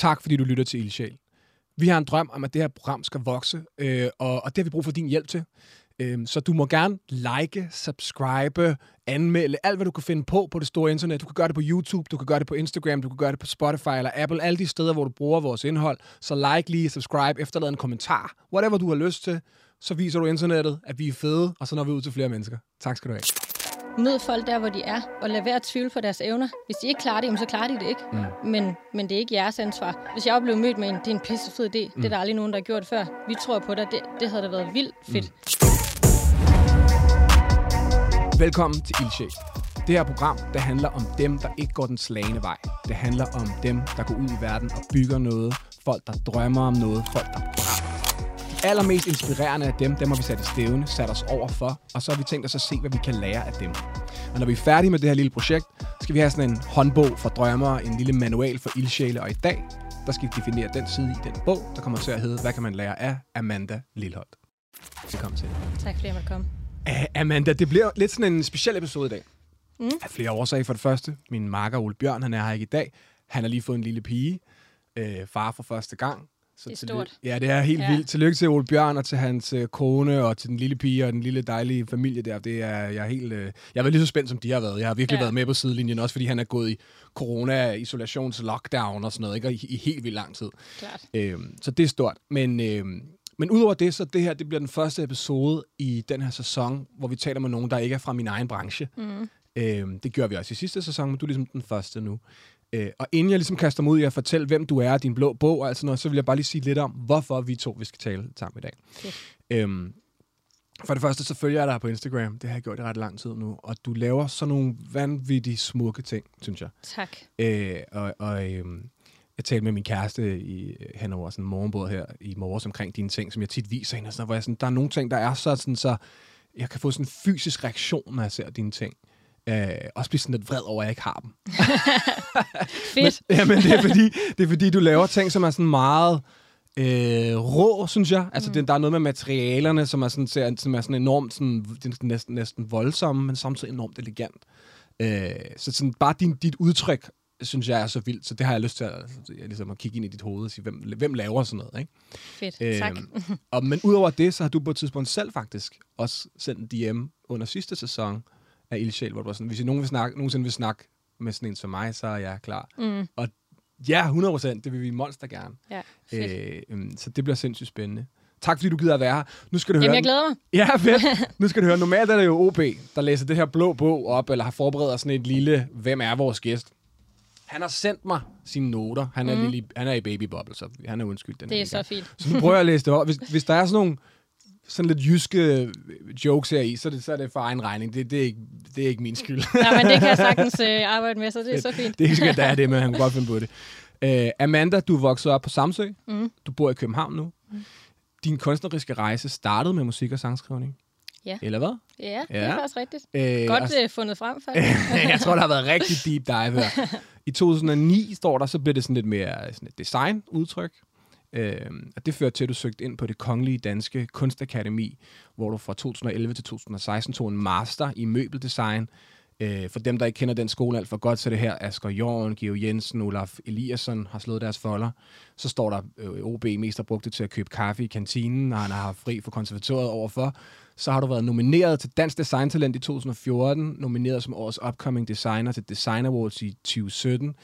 Tak, fordi du lytter til Ildsjæl. Vi har en drøm om, at det her program skal vokse, øh, og, og det har vi brug for din hjælp til. Øh, så du må gerne like, subscribe, anmelde, alt hvad du kan finde på på det store internet. Du kan gøre det på YouTube, du kan gøre det på Instagram, du kan gøre det på Spotify eller Apple, alle de steder, hvor du bruger vores indhold. Så like lige, subscribe, efterlad en kommentar, whatever du har lyst til. Så viser du internettet, at vi er fede, og så når vi ud til flere mennesker. Tak skal du have. Mød folk der, hvor de er, og lad være at tvivle på deres evner. Hvis de ikke klarer det, så klarer de det ikke. Mm. Men, men det er ikke jeres ansvar. Hvis jeg oplever mødt med en, det er en pissefed idé. Mm. Det er der aldrig nogen, der har gjort før. Vi tror på dig. Det, det havde da været vildt fedt. Mm. Velkommen til Ildsjæl. Det her program, det handler om dem, der ikke går den slagende vej. Det handler om dem, der går ud i verden og bygger noget. Folk, der drømmer om noget. Folk, der allermest inspirerende af dem, dem har vi sat i stævne, sat os over for, og så har vi tænkt os at se, hvad vi kan lære af dem. Og når vi er færdige med det her lille projekt, skal vi have sådan en håndbog for drømmere, en lille manual for ildsjæle, og i dag, der skal vi definere den side i den bog, der kommer til at hedde, hvad kan man lære af Amanda Lilholdt. Velkommen til. Tak fordi jeg måtte komme. Uh, Amanda, det bliver lidt sådan en speciel episode i dag. Mm. Af flere årsager. For det første, min makker Ole Bjørn, han er her ikke i dag. Han har lige fået en lille pige. Uh, far for første gang. Så det er stort. Ja, det er helt ja. vildt. Tillykke til Ole Bjørn og til hans uh, kone og til den lille pige og den lille dejlige familie der. Det er, jeg er helt... Uh, jeg været lige så spændt, som de har været. Jeg har virkelig ja. været med på sidelinjen, også fordi han er gået i corona-isolations-lockdown og sådan noget, ikke? Og i, i helt vildt lang tid. Klart. Uh, så det er stort. Men... Uh, men udover det, så det her det bliver den første episode i den her sæson, hvor vi taler med nogen, der ikke er fra min egen branche. Mm. Øhm, det gjorde vi også i sidste sæson, men du er ligesom den første nu. Øh, og inden jeg ligesom kaster mig ud i at fortælle, hvem du er, din blå bog og alt sådan noget, så vil jeg bare lige sige lidt om, hvorfor vi to vi skal tale sammen i dag. Okay. Øhm, for det første, så følger jeg dig på Instagram. Det har jeg gjort i ret lang tid nu. Og du laver sådan nogle vanvittige smukke ting, synes jeg. Tak. Øh, og og øhm, jeg talte med min kæreste i, hen over sådan en morgenbord her i morges omkring dine ting, som jeg tit viser hende, og sådan, hvor jeg sådan, der er nogle ting, der er så sådan, så jeg kan få sådan en fysisk reaktion, når jeg ser dine ting. Øh, også blive sådan lidt vred over, at jeg ikke har dem. Fedt. men, ja, men det er, fordi, det er fordi, du laver ting, som er sådan meget øh, rå, synes jeg. Altså, mm. det, der er noget med materialerne, som er sådan, ser, som er sådan enormt, sådan, næsten, næsten voldsomme, men samtidig enormt elegant. Øh, så sådan, bare din, dit udtryk synes jeg er så vildt, så det har jeg lyst til at, ligesom at kigge ind i dit hoved og sige, hvem, hvem laver sådan noget, ikke? Fedt, øhm, tak. og, men udover det, så har du på et tidspunkt selv faktisk også sendt en DM under sidste sæson af Ildsjæl, hvor du var sådan, hvis I nogen vil snakke, nogensinde vil snakke med sådan en som mig, så er jeg klar. Mm. Og ja, 100 procent, det vil vi monster gerne. Ja, fedt. Øh, så det bliver sindssygt spændende. Tak fordi du gider at være her. Nu skal du Jamen, høre... jeg glæder mig. Ja, fedt. Nu skal du høre, normalt er det jo OB, der læser det her blå bog op, eller har forberedt sådan et lille, hvem er vores gæst? Han har sendt mig sine noter. Han er, mm. lille, han er i baby bubble, så han er undskyldt. Den det er så gang. fint. Så nu prøver jeg at læse det op. Hvis, hvis der er sådan nogle sådan lidt jyske jokes her i, så er det, så er det for egen regning. Det, det, er, ikke, det er ikke min skyld. Nej, men det kan jeg sagtens øh, arbejde med, så det er så fint. det er ikke der er det, men han kan godt finde på det. Uh, Amanda, du er vokset op på Samsø. Mm. Du bor i København nu. Mm. Din kunstneriske rejse startede med musik og sangskrivning. Ja. Eller hvad? Ja, det er faktisk rigtigt. Øh, Godt og... fundet frem, faktisk. jeg tror, der har været rigtig deep dive her. I 2009 står der, så blev det sådan lidt mere sådan et design-udtryk. Øh, og det førte til, at du søgte ind på det Kongelige Danske Kunstakademi, hvor du fra 2011 til 2016 tog en master i møbeldesign. Øh, for dem, der ikke kender den skole alt for godt, så er det her Asger Jorn, Geo Jensen, Olaf Eliasson har slået deres folder. Så står der, øh, OB mest har brugt det til at købe kaffe i kantinen, og han har fri for konservatoriet overfor. Så har du været nomineret til Dansk Design Talent i 2014, nomineret som årets upcoming designer til Design Awards i 2017.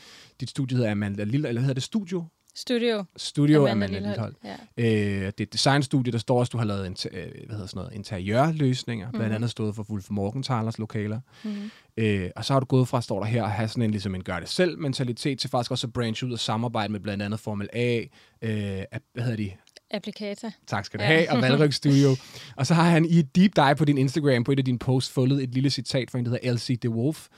Dit studie hedder Amanda Lille, eller hedder det Studio? Studio. Studio Amanda, Amanda Lillehold. Ja. Øh, det er et designstudie, der står også, du har lavet en, øh, hvad hedder sådan noget, interiørløsninger, mm. blandt andet stået for Wolf Morgenthalers lokaler. Mm. Øh, og så har du gået fra, står der her, at have sådan en, ligesom en gør-det-selv mentalitet, til faktisk også at branche ud og samarbejde med blandt andet Formel A, øh, hvad hedder de? Applicata. Tak skal du ja. have, og Valryk Studio. og så har han i et deep dive på din Instagram, på et af dine posts, fundet et lille citat fra en, der hedder Elsie de Wolf.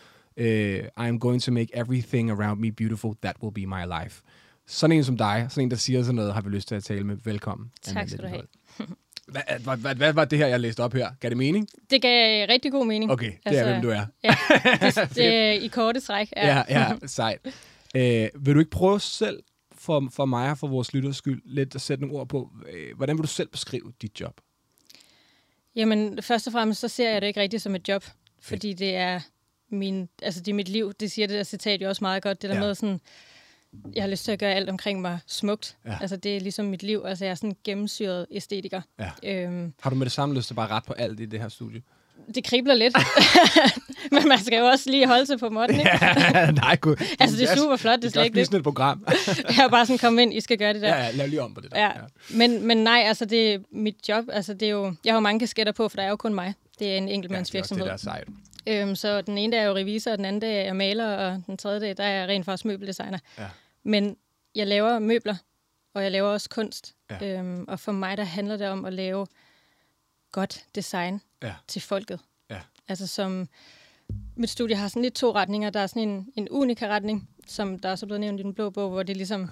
Uh, I am going to make everything around me beautiful. That will be my life. Sådan en som dig, sådan en, der siger sådan noget, har vi lyst til at tale med. Velkommen. Tak skal du have. Hvad, hvad, hvad, hvad var det her, jeg læste op her? Gav det mening? Det gav rigtig god mening. Okay, det altså, er, hvem du er. Ja, det, det i korte træk. Ja, ja, ja sejt. Øh, vil du ikke prøve selv for, for mig og for vores lytters skyld lidt at sætte nogle ord på, øh, hvordan vil du selv beskrive dit job? Jamen, først og fremmest, så ser jeg det ikke rigtigt som et job, fordi det er, min, altså, det er mit liv. Det siger det der citat jo også meget godt. Det der ja. med sådan, jeg har lyst til at gøre alt omkring mig smukt. Ja. Altså, det er ligesom mit liv. Altså, jeg er sådan en gennemsyret æstetiker. Ja. Øhm, Har du med det samme lyst til bare ret på alt i det her studie? det kribler lidt. Men man skal jo også lige holde sig på måtten, ikke? Ja, nej, gud. Altså, det er super flot, det er Det slet er ikke blive det. sådan et program. Jeg er bare sådan, kom ind, I skal gøre det der. ja, ja, lav lige om på det der. Ja. Men, men nej, altså det er mit job. Altså det er jo, jeg har jo mange kasketter på, for der er jo kun mig. Det er en Ja, enkeltmandsvirksomhed. det er også det, er sejt. Øhm, så den ene dag er jo revisor, og den anden dag er jeg maler, og den tredje dag, der er jeg rent faktisk møbeldesigner. Ja. Men jeg laver møbler, og jeg laver også kunst. Ja. Øhm, og for mig, der handler det om at lave godt design Ja. til folket. Ja. Altså som... Mit studie har sådan lidt to retninger. Der er sådan en, en unika retning, som der også er blevet nævnt i den blå bog, hvor det er ligesom,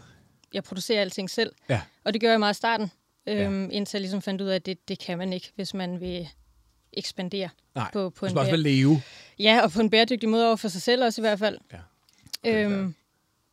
jeg producerer alting selv. Ja. Og det gør jeg meget i starten, øhm, ja. indtil jeg ligesom fandt ud af, at det, det kan man ikke, hvis man vil ekspandere Nej, på, på en skal også bære- leve. Ja, og på en bæredygtig måde over for sig selv også i hvert fald. Ja. Øhm,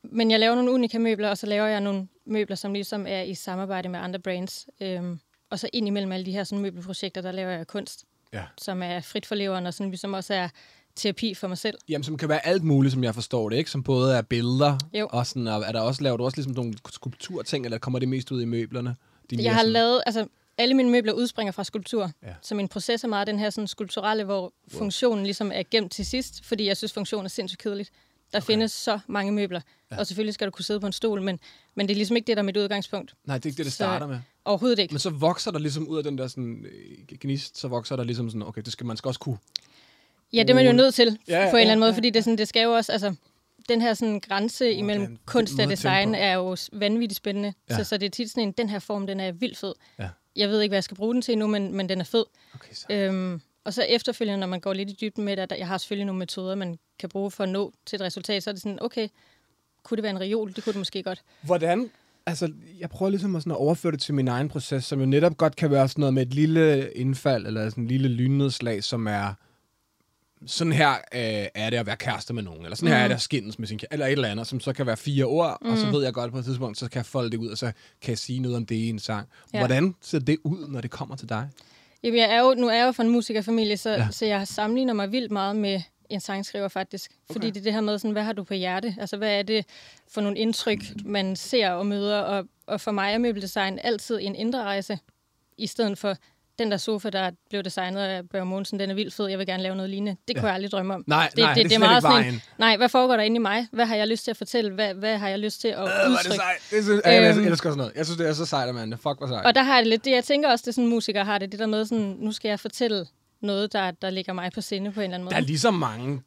men jeg laver nogle unika møbler, og så laver jeg nogle møbler, som ligesom er i samarbejde med andre brands. Øhm, og så ind imellem alle de her sådan, møbelprojekter, der laver jeg kunst, Ja. som er frit for leveren, og sådan, ligesom også er terapi for mig selv. Jamen, som kan være alt muligt, som jeg forstår det, ikke? Som både er billeder, Jo. og sådan, og er der også, laver du også ligesom nogle skulpturting, eller kommer det mest ud i møblerne? De Jeg har sådan- lavet, altså alle mine møbler udspringer fra skulptur. Ja. Så min proces er meget den her sådan, skulpturelle, hvor funktionen ligesom er gemt til sidst, fordi jeg synes, funktionen er sindssygt kedeligt. Der okay. findes så mange møbler, ja. og selvfølgelig skal du kunne sidde på en stol, men, men det er ligesom ikke det, der er mit udgangspunkt. Nej, det er ikke det, det Så- starter med. Overhovedet ikke. Men så vokser der ligesom ud af den der sådan, øh, gnist, så vokser der ligesom sådan, okay, det skal man skal også kunne. Ja, det er man jo nødt til Ja, ja, på en ja, eller anden måde, ja. fordi det, sådan, det skal jo også, altså, den her sådan, grænse er imellem kunst og design er jo vanvittigt spændende. Ja. Ja. Så, så det er tit sådan en, den her form, den er vildt fed. Ja. Jeg ved ikke, hvad jeg skal bruge den til endnu, men, men den er fed. Okay, så. Øhm, og så efterfølgende, når man går lidt i dybden med det, at jeg har selvfølgelig nogle metoder, man kan bruge for at nå til et resultat, så er det sådan, okay, kunne det være en reol? Det kunne det måske godt. Hvordan, altså, jeg prøver ligesom at, sådan at overføre det til min egen proces, som jo netop godt kan være sådan noget med et lille indfald, eller sådan en lille lynnedslag, som er, sådan her øh, er det at være kæreste med nogen, eller sådan her er det at skændes med sin kæreste, eller et eller andet, som så kan være fire ord, mm. og så ved jeg godt på et tidspunkt, så kan jeg folde det ud, og så kan jeg sige noget om det i en sang. Ja. Hvordan ser det ud, når det kommer til dig? Jamen, jeg er jo, nu er jeg jo fra en musikerfamilie, så, Ja. så jeg sammenligner mig vildt meget med en sangskriver faktisk. Fordi Okay. det er det her med, sådan, hvad har du på hjerte? Altså, hvad er det for nogle indtryk, man ser og møder? Og, og for mig er møbeldesign altid en indre rejse, i stedet for den der sofa, der blev designet af Børge Mogensen, den er vildt fed, jeg vil gerne lave noget lignende. Det ja. kunne jeg aldrig drømme om. Nej, det, nej, det er slet ikke sådan vejen. en, nej, hvad foregår der inde i mig? Hvad har jeg lyst til at fortælle? Hvad, hvad har jeg lyst til at Øh, er det udtrykke? sejt. Det synes, øhm, jeg elsker sådan noget. Jeg synes, det er så sejt, at man. Fuck, hvor sejt. Og der har jeg det lidt, det jeg tænker også, det er sådan musikere har det, det der med sådan, nu skal jeg fortælle noget, der, der ligger mig på sinde på en eller anden måde. Der er lige så mange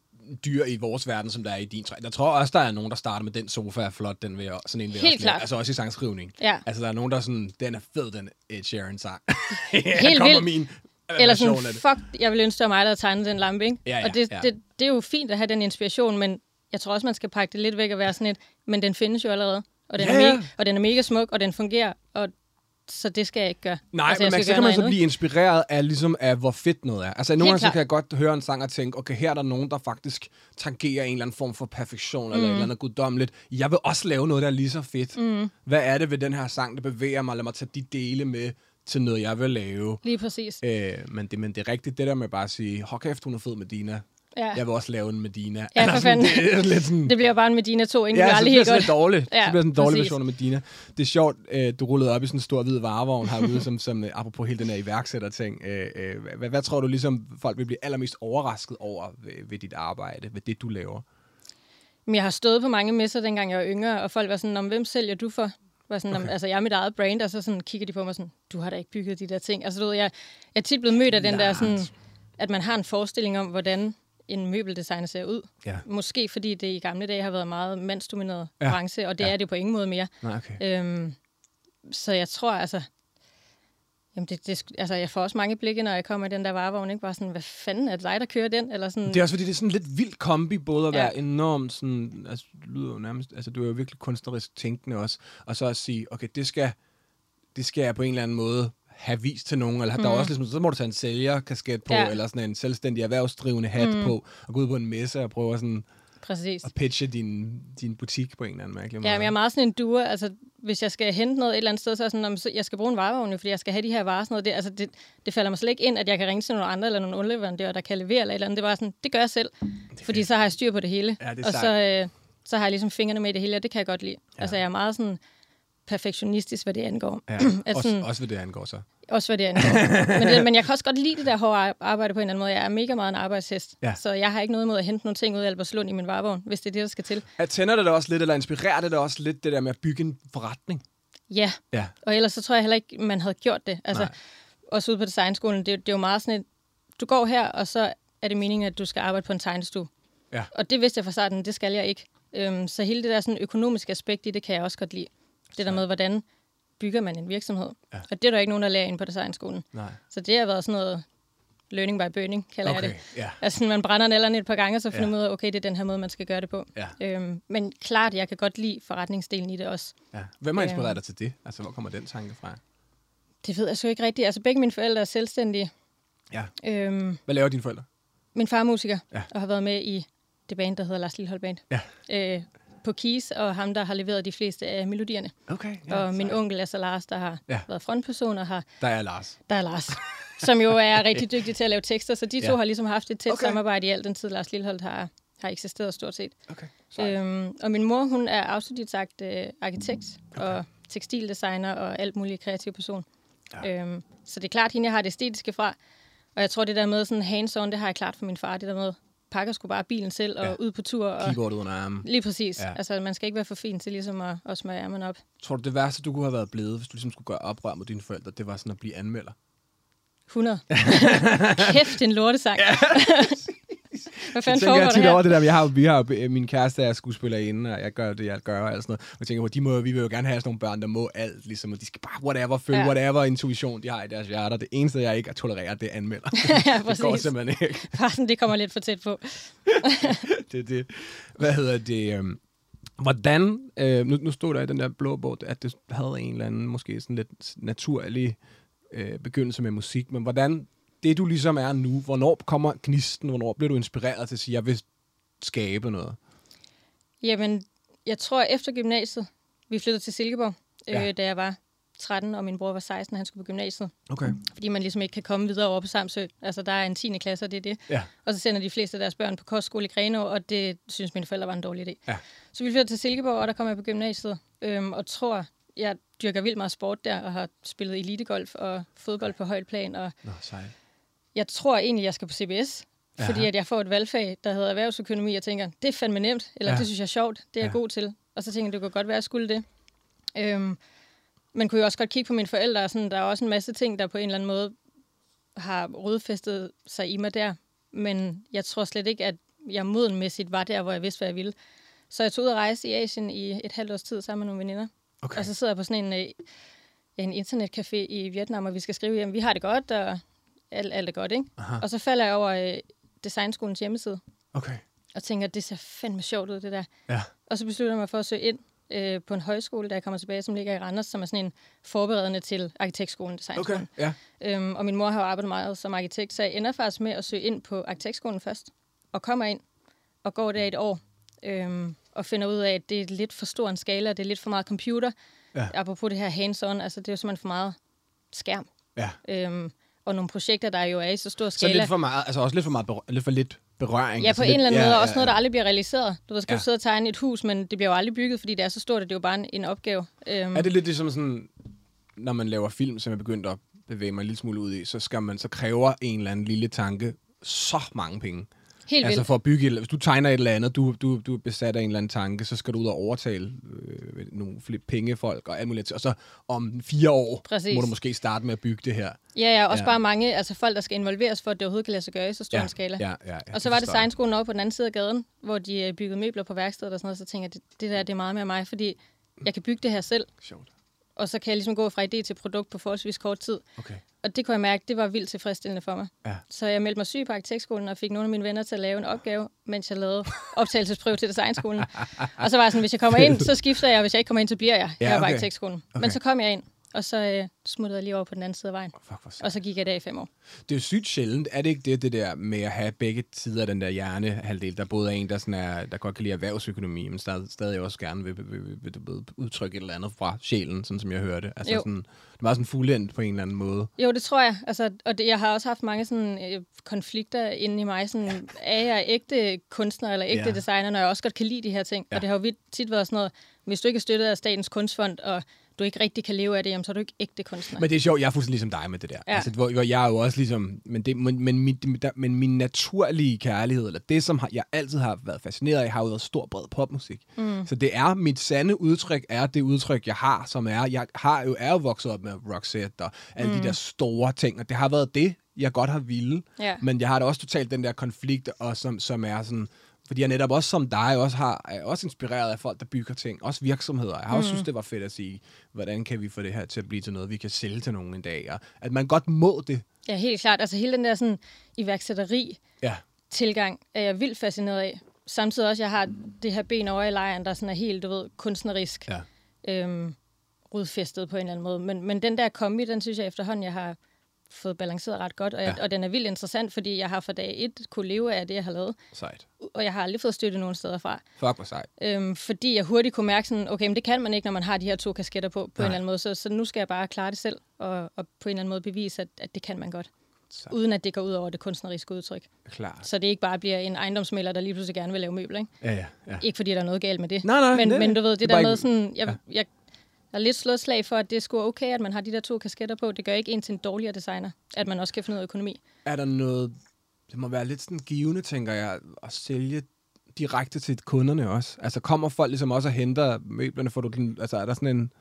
dyr i vores verden, som der er i din træ. Jeg tror også, der er nogen, der starter med den sofa er flot, den vil jeg, sådan en vil Helt også lave. klart. Altså også i sangskrivning. Ja. Altså der er nogen, der er sådan, den er fed, den Ed Sheeran sang. Helt kommer vildt. min Eller sådan, fuck, jeg vil ønske, det var mig, der havde tegnet den lampe, ikke? Ja, ja, og det, ja. det, det er jo fint at have den inspiration, men jeg tror også, man skal pakke det lidt væk og være sådan et, men den findes jo allerede, og den, Ja, er, mega, og den er mega smuk, og den fungerer, og så det skal jeg ikke gøre. Nej, altså, men man, skal så kan man så blive inspireret af, ligesom, af, hvor fedt noget er. Altså, nogle gange så kan jeg godt høre en sang og tænke, okay, her er der nogen, der faktisk tangerer en eller anden form for perfektion, mm. eller et eller andet guddommeligt. Jeg vil også lave noget, der er lige så fedt. Mm. Hvad er det ved den her sang, der bevæger mig? Lad mig tage de dele med til noget, jeg vil lave. Lige præcis. Øh, men, det, men det er rigtigt, det der med bare at sige, hold kæft, hun er fed med Dina. Ja. Jeg vil også lave en Medina. Ja, for sådan, fanden. det er lidt sådan... Det bliver bare en Medina 2, ikke? Ja, det så det bliver helt sådan dårligt. Ja, så bliver det sådan en dårlig præcis. version af Medina. Det er sjovt, øh, du rullede op i sådan en stor hvid varevogn herude, som, som øh, apropos hele den her iværksætter-ting. Øh, hvad, hvad tror du ligesom, folk vil blive allermest overrasket over ved, ved dit arbejde, ved det, du laver? Men jeg har stået på mange messer, dengang jeg var yngre, og folk var sådan, om hvem sælger du for? Var sådan, okay. Om, altså, jeg er mit eget brand, og så sådan, kigger de på mig sådan, du har da ikke bygget de der ting. Altså, du ved, jeg, jeg er tit blevet mødt af den der, sådan, at man har en forestilling om, hvordan en møbeldesigner ser ud. Ja. Måske fordi det i gamle dage har været meget mandsdomineret Ja. branche, og det Ja. ja. er det på ingen måde mere. Nej, okay. Øhm, så jeg tror altså, jamen det, det, altså jeg får også mange blikke, når jeg kommer i den der varevogn, ikke bare sådan, hvad fanden er det dig, der kører den? Eller sådan, Det er også fordi, det er sådan lidt vild kombi, både at Ja. være enormt sådan, altså, du lyder jo nærmest, altså du er jo virkelig kunstnerisk tænkende også, og så at sige, okay, det skal, det skal jeg på en eller anden måde have vist til nogen, eller mm. der er også ligesom, så må du tage en sælgerkasket på, Ja. eller sådan en selvstændig erhvervsdrivende hat mm. på, og gå ud på en messe og prøve sådan Præcis. at pitche din, din butik på en eller anden mærkelig måde. Ja, men jeg er meget sådan en duer. Altså, hvis jeg skal hente noget et eller andet sted, så er sådan, "Nå, men så jeg skal bruge en varevogn, jo, fordi jeg skal have de her varer. Sådan noget. Det, altså, det, det falder mig slet ikke ind, at jeg kan ringe til nogle andre eller nogle underleverandører, der kan levere eller et eller andet. Det er bare sådan, det gør jeg selv. Fordi så har jeg styr på det hele. Ja, det og sejt. så, øh, så har jeg ligesom fingrene med i det hele, og det kan jeg godt lide. Ja. Altså, jeg er meget sådan perfektionistisk, hvad det angår. Ja. At også, sådan- også hvad det angår så. Også hvad det angår. men, det, men jeg kan også godt lide det der hårde arbejde på en eller anden måde. Jeg er mega meget en arbejdshest. Ja. Så jeg har ikke noget imod at hente nogle ting ud af Albertslund i min varevogn, hvis det er det, der skal til. At tænder det da også lidt, eller inspirerer det da også lidt, det der med at bygge en forretning? Ja, Ja. og ellers så tror jeg heller ikke, man havde gjort det. Altså, Nej. også ude på designskolen, det, er jo- det er jo meget sådan et, du går her, og så er det meningen, at du skal arbejde på en tegnestue. Ja. Og det vidste jeg fra starten, det skal jeg ikke. Øhm, så hele det der sådan økonomiske aspekt i det, kan jeg også godt lide. Det der med, hvordan bygger man en virksomhed. Ja. Og det er der ikke nogen, der lærer ind på designskolen. Nej. Så det har været sådan noget learning by burning, kalder jeg Okay, det. ja. Altså, man brænder nælderne et par gange, og så finder Ja. man ud af, okay, det er den her måde, man skal gøre det på. Ja. Øhm, men klart, jeg kan godt lide forretningsdelen i det også. ja. Hvem har Øhm. inspireret dig til det? Altså, hvor kommer den tanke fra? Det ved jeg sgu ikke rigtigt. Altså, begge mine forældre er selvstændige. Ja. Øhm, Hvad laver dine forældre? min far er musiker, Ja. og har været med i det band, der hedder Lars Lillehold Band. Ja. Øh, på Keys, og ham, der har leveret de fleste af melodierne. Okay. Ja, og min onkel er så Lars, der har Ja. været frontperson, og har, Der er Lars. der er Lars, som jo er rigtig dygtig til at lave tekster. Så de to Ja. har ligesom haft et tæt Okay. samarbejde i al den tid, Lars Lillehold har, har eksisteret stort set. Okay. Øhm, og min mor, hun er autodidakt øh, arkitekt okay. og tekstildesigner og alt muligt kreativ person. Ja. Øhm, så det er klart, hende jeg har det æstetiske fra. Og jeg tror, det der med sådan hands-on, det har jeg klart for min far. Det der med, pakker skulle bare bilen selv og Ja. ud på tur. Og Keyboardet under armen. Lige præcis. Ja. Altså, man skal ikke være for fin til ligesom at, at smøre ærmerne op. Tror du, det værste, du kunne have været blevet, hvis du ligesom skulle gøre oprør mod dine forældre, det var sådan at blive anmelder? 100. Kæft, en lortesang. Ja. Hvad fanden tænker jeg foregår tit der over her? det der, vi har, vi har min kæreste er skuespillerinde, og jeg gør det, jeg gør, og sådan noget. Og jeg tænker på, de må, vi vil jo gerne have sådan nogle børn, der må alt, ligesom, og de skal bare whatever, følge ja. Whatever intuition, de har i deres hjerter. Det eneste, jeg ikke tolererer, det er anmelder. ja, det går præcis. simpelthen ikke. Sådan, det kommer lidt for tæt på. det, er det. Hvad hedder det? øhm, Hvordan, øh, nu, nu stod der i den der blå bog, at det havde en eller anden, måske sådan lidt naturlig øh, begyndelse med musik, men hvordan, det du ligesom er nu, hvornår kommer gnisten, hvornår bliver du inspireret til at sige, jeg vil skabe noget? Jamen, jeg tror, efter gymnasiet, vi flyttede til Silkeborg, Ja. ja. øh, da jeg var 13, og min bror var 16, og han skulle på gymnasiet. Okay. Fordi man ligesom ikke kan komme videre over på Samsø. Altså, der er en 10. klasse, og det er det. Ja. Og så sender de fleste af deres børn på kostskole i Grenå, og det synes mine forældre var en dårlig idé. Ja. Så vi flyttede til Silkeborg, og der kom jeg på gymnasiet, øhm, og tror, jeg dyrker vildt meget sport der, og har spillet elitegolf og fodbold på højt plan, og Nå, sejt. Jeg tror egentlig, jeg skal på CBS, Aha. fordi at jeg får et valgfag, der hedder erhvervsøkonomi, og jeg tænker, det er fandme nemt, eller Ja. ja. det synes jeg er sjovt, det er jeg Ja. god til. Og så tænker jeg, det kunne godt være, at jeg skulle det. Øhm, man kunne jo også godt kigge på mine forældre, og sådan, der er også en masse ting, der på en eller anden måde har rodfæstet sig i mig der. Men jeg tror slet ikke, at jeg modenmæssigt var der, hvor jeg vidste, hvad jeg ville. Så jeg tog ud og rejse i Asien i et halvt års tid sammen med nogle veninder. Okay. Og så sidder jeg på sådan en, øh, ja, en internetcafé i Vietnam, og vi skal skrive hjem, vi har det godt, og alt, alt er godt, ikke? Aha. Og så falder jeg over øh, Designskolens hjemmeside, Okay. og tænker, det ser fandme sjovt ud, det der. Ja. Og så beslutter jeg mig for at søge ind øh, på en højskole, da jeg kommer tilbage, som ligger i Randers, som er sådan en forberedende til arkitektskolen, designskolen. Okay, ja. Øhm, og min mor har jo arbejdet meget som arkitekt, så jeg ender faktisk med at søge ind på arkitektskolen først, og kommer ind, og går der et år, øhm, og finder ud af, at det er lidt for stor en skala, det er lidt for meget computer. Ja. Apropos det her hands-on, altså det er jo simpelthen for meget skærm. Ja. Øhm, og nogle projekter, der jo er i så stor Så skala. lidt for meget, altså også lidt for meget, berø- lidt for lidt berøring. Ja, altså på lidt, en eller anden måde, og også ja, noget, der aldrig bliver realiseret. Du ved, skal Ja. ja. sidde og tegne et hus, men det bliver jo aldrig bygget, fordi det er så stort, at det er jo bare en, en opgave. Øhm, Er det lidt ligesom sådan, når man laver film, som jeg begyndt at bevæge mig en lille smule ud i, så skal man, så kræver en eller anden lille tanke så mange penge. Helt altså vildt. for at bygge, et- hvis du tegner et eller andet, du, du, du er besat af en eller anden tanke, så skal du ud og overtale øh, nogle flere pengefolk og alt muligt. Og så om fire år Præcis. må du måske starte med at bygge det her. Ja, ja, også Ja. ja. bare mange altså folk, der skal involveres for, at det overhovedet kan lade sig gøre i så stor en skala. Ja, ja, ja, og så det var jeg. designskolen over på den anden side af gaden, hvor de øh, byggede møbler på værkstedet og sådan noget, så tænker jeg, det, det der det er meget mere mig, fordi jeg kan bygge det her selv, Sjovt. Og så kan jeg ligesom gå fra idé til produkt på forholdsvis kort tid. Okay. Og det kunne jeg mærke, det var vildt tilfredsstillende for mig. Ja. Så jeg meldte mig syg på arkitektskolen og fik nogle af mine venner til at lave en opgave, mens jeg lavede optagelsesprøve til designskolen. og så var jeg sådan, hvis jeg kommer ind, så skifter jeg, og hvis jeg ikke kommer ind, så bliver jeg Ja, her på okay. arkitektskolen. Okay. Men så kom jeg ind, Og så øh, smuttede jeg lige over på den anden side af vejen. Fuck, hvor sejt. Og så gik jeg der i fem år. Det er jo sygt sjældent. Er det ikke det, det der med at have begge sider af den der hjernehalvdel? Der både er en, der, sådan er, der godt kan lide erhvervsøkonomi, men stadig, stadig også gerne vil, vil, vil, vil, vil udtrykke et eller andet fra sjælen, sådan som jeg hørte. Altså Jo. sådan, det var sådan fuldendt på en eller anden måde. Jo, det tror jeg. Altså, og det, jeg har også haft mange sådan, øh, konflikter inde i mig. Sådan, er jeg ægte kunstner eller ægte Ja. ja. designer, når jeg også godt kan lide de her ting? Ja. Og det har jo tit været sådan noget, hvis du ikke er støttet af Statens Kunstfond, og du ikke rigtig kan leve af det, jamen, så er du ikke ægte kunstner. Men det er sjovt, jeg er fuldstændig ligesom dig med det der. Ja. Altså, hvor, hvor jeg er jo også ligesom, men, det, men, men, min, der- men min naturlige kærlighed, eller det, som har, jeg altid har været fascineret af, har jo været stor, bred popmusik. Mm. Så det er, mit sande udtryk er det udtryk, jeg har, som er, jeg har jo, er jo vokset op med Roxette og alle mm. de der store ting, og det har været det, jeg godt har ville. Ja. Men jeg har da også totalt den der konflikt, og som, som er sådan, fordi jeg netop også som dig også har, er også inspireret af folk, der bygger ting. Også virksomheder. Jeg har også synes, det var fedt at sige, hvordan kan vi få det her til at blive til noget, vi kan sælge til nogen en dag. Og at man godt må det. Ja, helt klart. Altså hele den der sådan iværksætteri Ja, tilgang er jeg vildt fascineret af. Samtidig også, jeg har det her ben over i lejren, der sådan er helt, du ved, kunstnerisk ja. øhm, rodfæstet på en eller anden måde. Men, men den der kombi, den synes jeg efterhånden, jeg har fået balanceret ret godt. Og, jeg, Ja. og den er vildt interessant, fordi jeg har fra dag et kunne leve af det, jeg har lavet. Sejt. Og jeg har aldrig fået støtte nogen steder fra. Fuck, hvor sejt. Øhm, fordi jeg hurtigt kunne mærke sådan, okay, men det kan man ikke, når man har de her to kasketter på, på Nej. en eller anden måde. Så, så nu skal jeg bare klare det selv, og, og på en eller anden måde bevise, at, at det kan man godt. Så, Uden at det går ud over det kunstneriske udtryk. klar. Så det ikke bare bliver en ejendomsmælder, der lige pludselig gerne vil lave møbler, ikke? Ja, ja, ja. Ikke fordi der er noget galt med det. Nej, nej, men, nej, men du ved, det det, er der med sådan, jeg, ja. jeg, er lidt slået slag for, at det sgu okay, at man har de der to kasketter på. Det gør ikke en til en dårligere designer, at man også kan finde ud af økonomi. Er der noget, det må være lidt sådan givende, tænker jeg, at sælge direkte til kunderne også? Altså kommer folk ligesom også og henter møblerne, får du den, altså er der sådan en,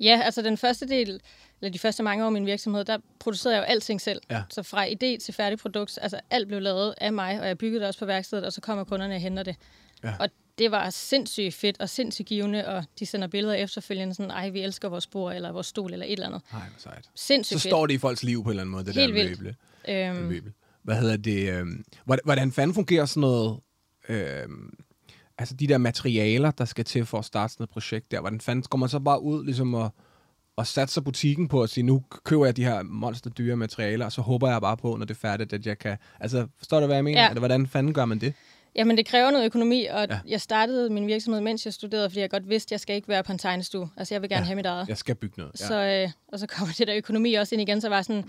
Ja, altså den første del, eller de første mange år af min virksomhed, der producerede jeg jo alting selv. Ja. Så fra idé til færdig produkt, altså alt blev lavet af mig, og jeg byggede det også på værkstedet, og så kommer kunderne og henter det. Ja. Og det var sindssygt fedt og sindssygt givende, og de sender billeder efterfølgende sådan, ej, vi elsker vores bord, eller vores stol, eller et eller andet. nej, hvor sejt. Sindssygt Så står det i folks liv på en eller anden måde, det Helt der møble. fedt. Øhm, møbel. Hvad hedder det? øhm, hvordan, hvordan fanden fungerer sådan noget... Øhm, altså de der materialer, der skal til for at starte sådan et projekt der. Hvordan fanden går man så bare ud ligesom og, og satser butikken på at sige, nu køber jeg de her monsterdyre materialer, og så håber jeg bare på, når det er færdigt, at jeg kan... Altså, forstår du, hvad jeg mener? Ja. Eller hvordan fanden gør man det? Jamen, det kræver noget økonomi, og Ja. jeg startede min virksomhed, mens jeg studerede, fordi jeg godt vidste, at jeg skal ikke være på en tegnestue. Altså, jeg vil gerne Ja. have mit eget. Jeg skal bygge noget. Ja. Så, øh, og så kommer det der økonomi også ind igen, så var sådan,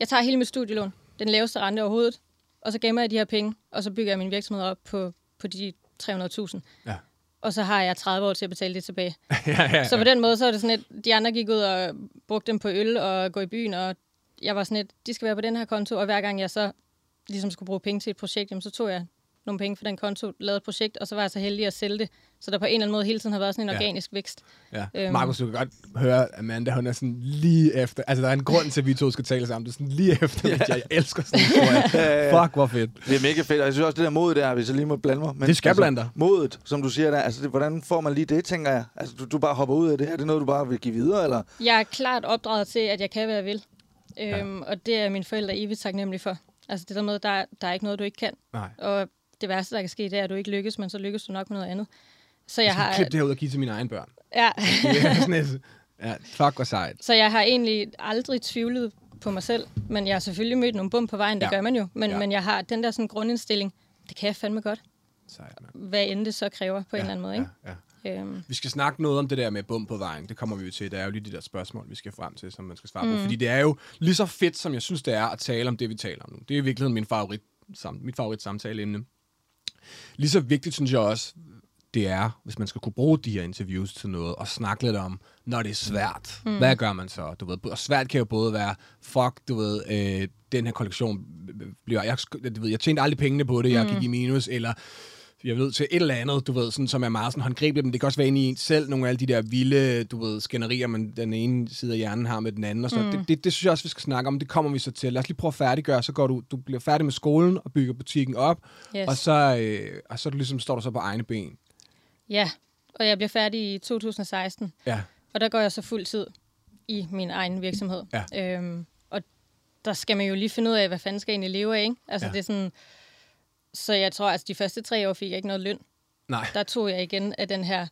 jeg tager hele mit studielån, den laveste rente overhovedet, og så gemmer jeg de her penge, og så bygger jeg min virksomhed op på, på de 300.000. Ja. Og så har jeg 30 år til at betale det tilbage. ja, ja, ja. Så på den måde, så er det sådan et, de andre gik ud og brugte dem på øl og gå i byen, og jeg var sådan et, de skal være på den her konto, og hver gang jeg så ligesom skulle bruge penge til et projekt, jamen, så tog jeg nogle penge fra den konto, lavede et projekt, og så var jeg så heldig at sælge det. Så der på en eller anden måde hele tiden har været sådan en Ja. organisk vækst. Ja. Øhm. Markus, du kan godt høre, at Amanda, hun er sådan lige efter... Altså, der er en grund til, at vi to skal tale sammen. Det er sådan lige efter, ja. jeg elsker sådan en. Fuck, hvor fedt. Det er mega fedt, og jeg synes også, det der mod der, hvis jeg lige må blande mig. Men, Det skal blande dig. Modet, som du siger der, altså det, hvordan får man lige det, tænker jeg? Altså du, du bare hopper ud af det her, er det noget, du bare vil give videre, eller? Jeg er klart opdraget til, at jeg kan, hvad jeg vil. Øhm, og det er mine forældre evigt taknemmelige for. Altså det der med, der, er- der er ikke noget, du ikke kan. Nej. Og det værste, der kan ske, det er, at du ikke lykkes, men så lykkes du nok med noget andet. Så jeg, Jeg har, klippe det her ud og give til mine egne børn. ja, Det ja, fuck, hvor sejt. så jeg har egentlig aldrig tvivlet på mig selv. Men jeg har selvfølgelig mødt nogle bum på vejen, det Ja. gør man jo. Men, Ja. men jeg har den der sådan grundindstilling, det kan jeg fandme godt. Sejt, mand. Hvad end det så kræver på ja. en eller anden måde. Ikke? Ja, ja. Øhm, Vi skal snakke noget om det der med bum på vejen. Det kommer vi jo til. Der er jo lige de der spørgsmål, vi skal frem til, som man skal svare mm. på. Fordi det er jo lige så fedt, som jeg synes, det er at tale om det, vi taler om nu. Det er i virkeligheden min favorit, sam, mit favorit samtaleemne. Lige så vigtigt, synes jeg også, det er, hvis man skal kunne bruge de her interviews til noget, og snakke lidt om, når det er svært. Mm. Hvad gør man så? Du ved, og svært kan jo både være, fuck, du ved, øh, den her kollektion bliver, jeg, du ved, jeg tjente aldrig pengene på det, jeg gik i minus, eller jeg ved, til et eller andet, du ved, sådan, som er meget sådan håndgribeligt, men det kan også være inde i en selv, nogle af alle de der vilde, du ved, skænderier, man den ene side af hjernen har med den anden, og så. Mm. Det, det, det, synes jeg også, vi skal snakke om, det kommer vi så til. Lad os lige prøve at færdiggøre, så går du, du bliver færdig med skolen og bygger butikken op, yes. og så, øh, og så du ligesom, står du så på egne ben. Ja, og jeg bliver færdig i 2016. Ja, Og der går jeg så fuld tid i min egen virksomhed. Ja. Øhm, og der skal man jo lige finde ud af, hvad fanden skal jeg egentlig leve af, ikke? Altså, ja. det er sådan... Så jeg tror, altså de første tre år fik jeg ikke noget løn. nej. Der tog jeg igen af den her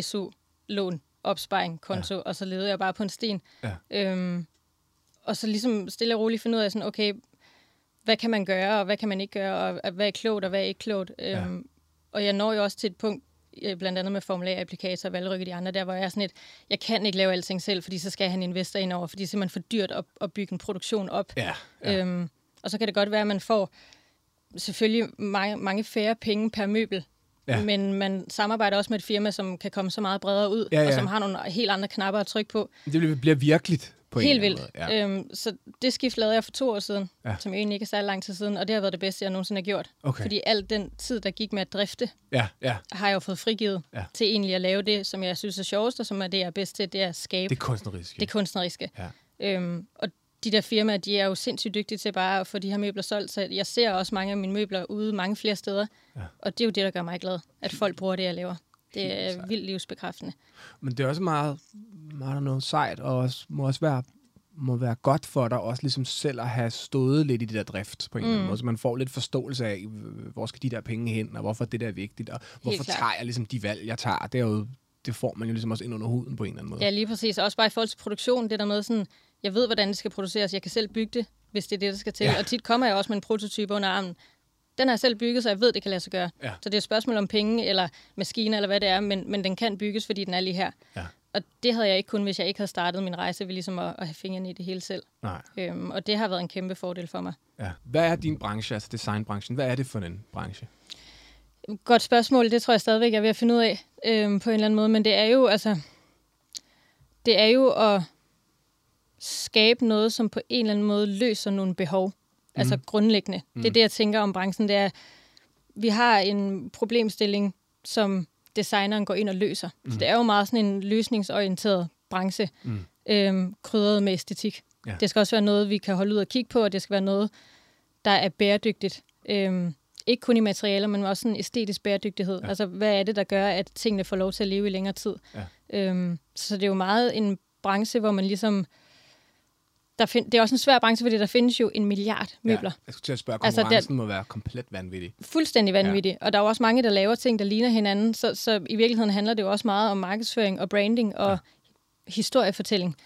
SU-lån opsparing konto, ja. og så levede jeg bare på en sten. Ja. Øhm, og så ligesom stille og roligt finde ud af sådan, okay, hvad kan man gøre, og hvad kan man ikke gøre, og hvad er klogt, og hvad er ikke klogt. Ja. Øhm, og jeg når jo også til et punkt, øh, blandt andet med Formel A-applikator og de andre, der hvor jeg er sådan et, jeg kan ikke lave alting selv, fordi så skal jeg have en investor ind over, fordi det er simpelthen for dyrt at, at bygge en produktion op. Ja. Ja. Øhm, og så kan det godt være, at man får selvfølgelig mange, mange færre penge per møbel, Ja. men man samarbejder også med et firma, som kan komme så meget bredere ud, Ja, ja. og som har nogle helt andre knapper at trykke på. Det bliver- bliver virkeligt på en Helt vildt. anden måde. Ja. Øhm, så det skift lavede jeg for to år siden, Ja. som egentlig ikke er særlig lang tid siden, og det har været det bedste, jeg nogensinde har gjort. Okay. Fordi al den tid, der gik med at drifte, ja, ja. har jeg jo fået frigivet Ja. til egentlig at lave det, som jeg synes er sjovest, og som er det, jeg er bedst til, det er at skabe Det er kunstnerisk. det kunstneriske. Ja. Øhm, og de der firmaer, de er jo sindssygt dygtige til bare at få de her møbler solgt, så jeg ser også mange af mine møbler ude mange flere steder. Ja. Og det er jo det, der gør mig glad, at folk bruger det, jeg laver. Det er sejt. vildt livsbekræftende. Men det er også meget, meget noget sejt, og også, må også være må være godt for dig også ligesom selv at have stået lidt i det der drift på en mm. eller anden Mm. måde, så man får lidt forståelse af, hvor skal de der penge hen, og hvorfor det der er vigtigt, og hvorfor tager jeg ligesom de valg, jeg tager. Det, er jo, det får man jo ligesom også ind under huden på en eller anden måde. Ja, lige præcis. Og også bare i forhold til produktion, det der med sådan, jeg ved, hvordan det skal produceres. Jeg kan selv bygge det, hvis det er det, der skal til. Ja. Og tit kommer jeg også med en prototype under armen. Den har jeg selv bygget, så jeg ved, det kan lade sig gøre. Ja. Så det er et spørgsmål om penge, eller maskiner, eller hvad det er, men, men den kan bygges, fordi den er lige her. Ja. Og det havde jeg ikke kun, hvis jeg ikke havde startet min rejse ved ligesom at, at have fingrene i det hele selv. Nej. Øhm, og det har været en kæmpe fordel for mig. Ja. Hvad er din branche, altså designbranchen? Hvad er det for en branche? Godt spørgsmål, det tror jeg stadigvæk, jeg er ved at finde ud af øhm, på en eller anden måde. Men det er jo, altså, det er jo at skabe noget, som på en eller anden måde løser nogle behov. Mm. Altså grundlæggende. Mm. Det er det, jeg tænker om branchen. Det er, vi har en problemstilling, som designeren går ind og løser. Mm. Så det er jo meget sådan en løsningsorienteret branche, Mm. øhm, krydret med æstetik. Ja. Det skal også være noget, vi kan holde ud og kigge på, og det skal være noget, der er bæredygtigt. Øhm, ikke kun i materialer, men også sådan æstetisk bæredygtighed. Ja. Altså, hvad er det, der gør, at tingene får lov til at leve i længere tid? Ja. Øhm, så det er jo meget en branche, hvor man ligesom... Der find, det er også en svær branche, fordi der findes jo en milliard møbler. Ja. Jeg skulle til at spørge, Altså, konkurrencen det- må være komplet vanvittig. Fuldstændig vanvittigt. Ja. Og der er jo også mange, der laver ting, der ligner hinanden. Så, så i virkeligheden handler det jo også meget om markedsføring og branding og Ja. ja. historiefortælling.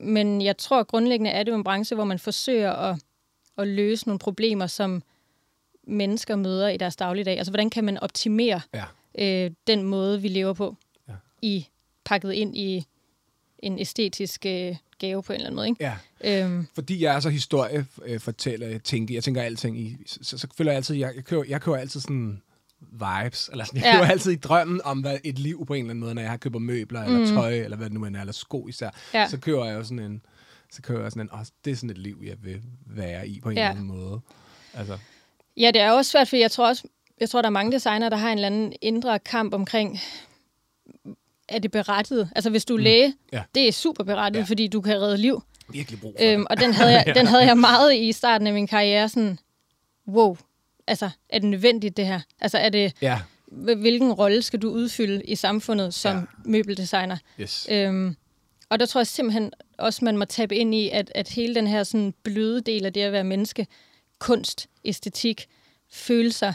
Men jeg tror grundlæggende, er det jo en branche, hvor man forsøger at, at løse nogle problemer, som mennesker møder i deres dagligdag. Altså, hvordan kan man optimere Ja. øh, den måde, vi lever på, Ja. i pakket ind i en æstetisk øh, gave på en eller anden måde. Ikke? Ja. Øhm, Fordi jeg er så historiefortæller, tænker, jeg tænker alting i, så, så, føler jeg altid, jeg, jeg, kører, jeg kører altid sådan vibes, eller sådan, jeg Ja. kører altid i drømmen om hvad et liv på en eller anden måde, når jeg køber møbler, eller Mm. tøj, eller hvad det nu end er, eller sko især, Ja. så kører jeg jo sådan en, så kører jeg sådan en, oh, det er sådan et liv, jeg vil være i på en Ja. eller anden måde. Altså, Ja, det er også svært, for jeg tror også, jeg tror, der er mange designer, der har en eller anden indre kamp omkring, er det berettiget? Altså, hvis du er læge, Mm. Ja. det er super berettiget, Ja. ja. fordi du kan redde liv. virkelig brug for Øhm, det. og den havde, jeg, den havde jeg meget i starten af min karriere, sådan, wow, altså, er det nødvendigt det her? Altså, er det, Ja, hvil- hvilken rolle skal du udfylde i samfundet som Ja. ja. møbeldesigner? yes. Øhm, og der tror jeg simpelthen også, man må tabe ind i, at, at hele den her sådan bløde del af det at være menneske, kunst, æstetik, følelser,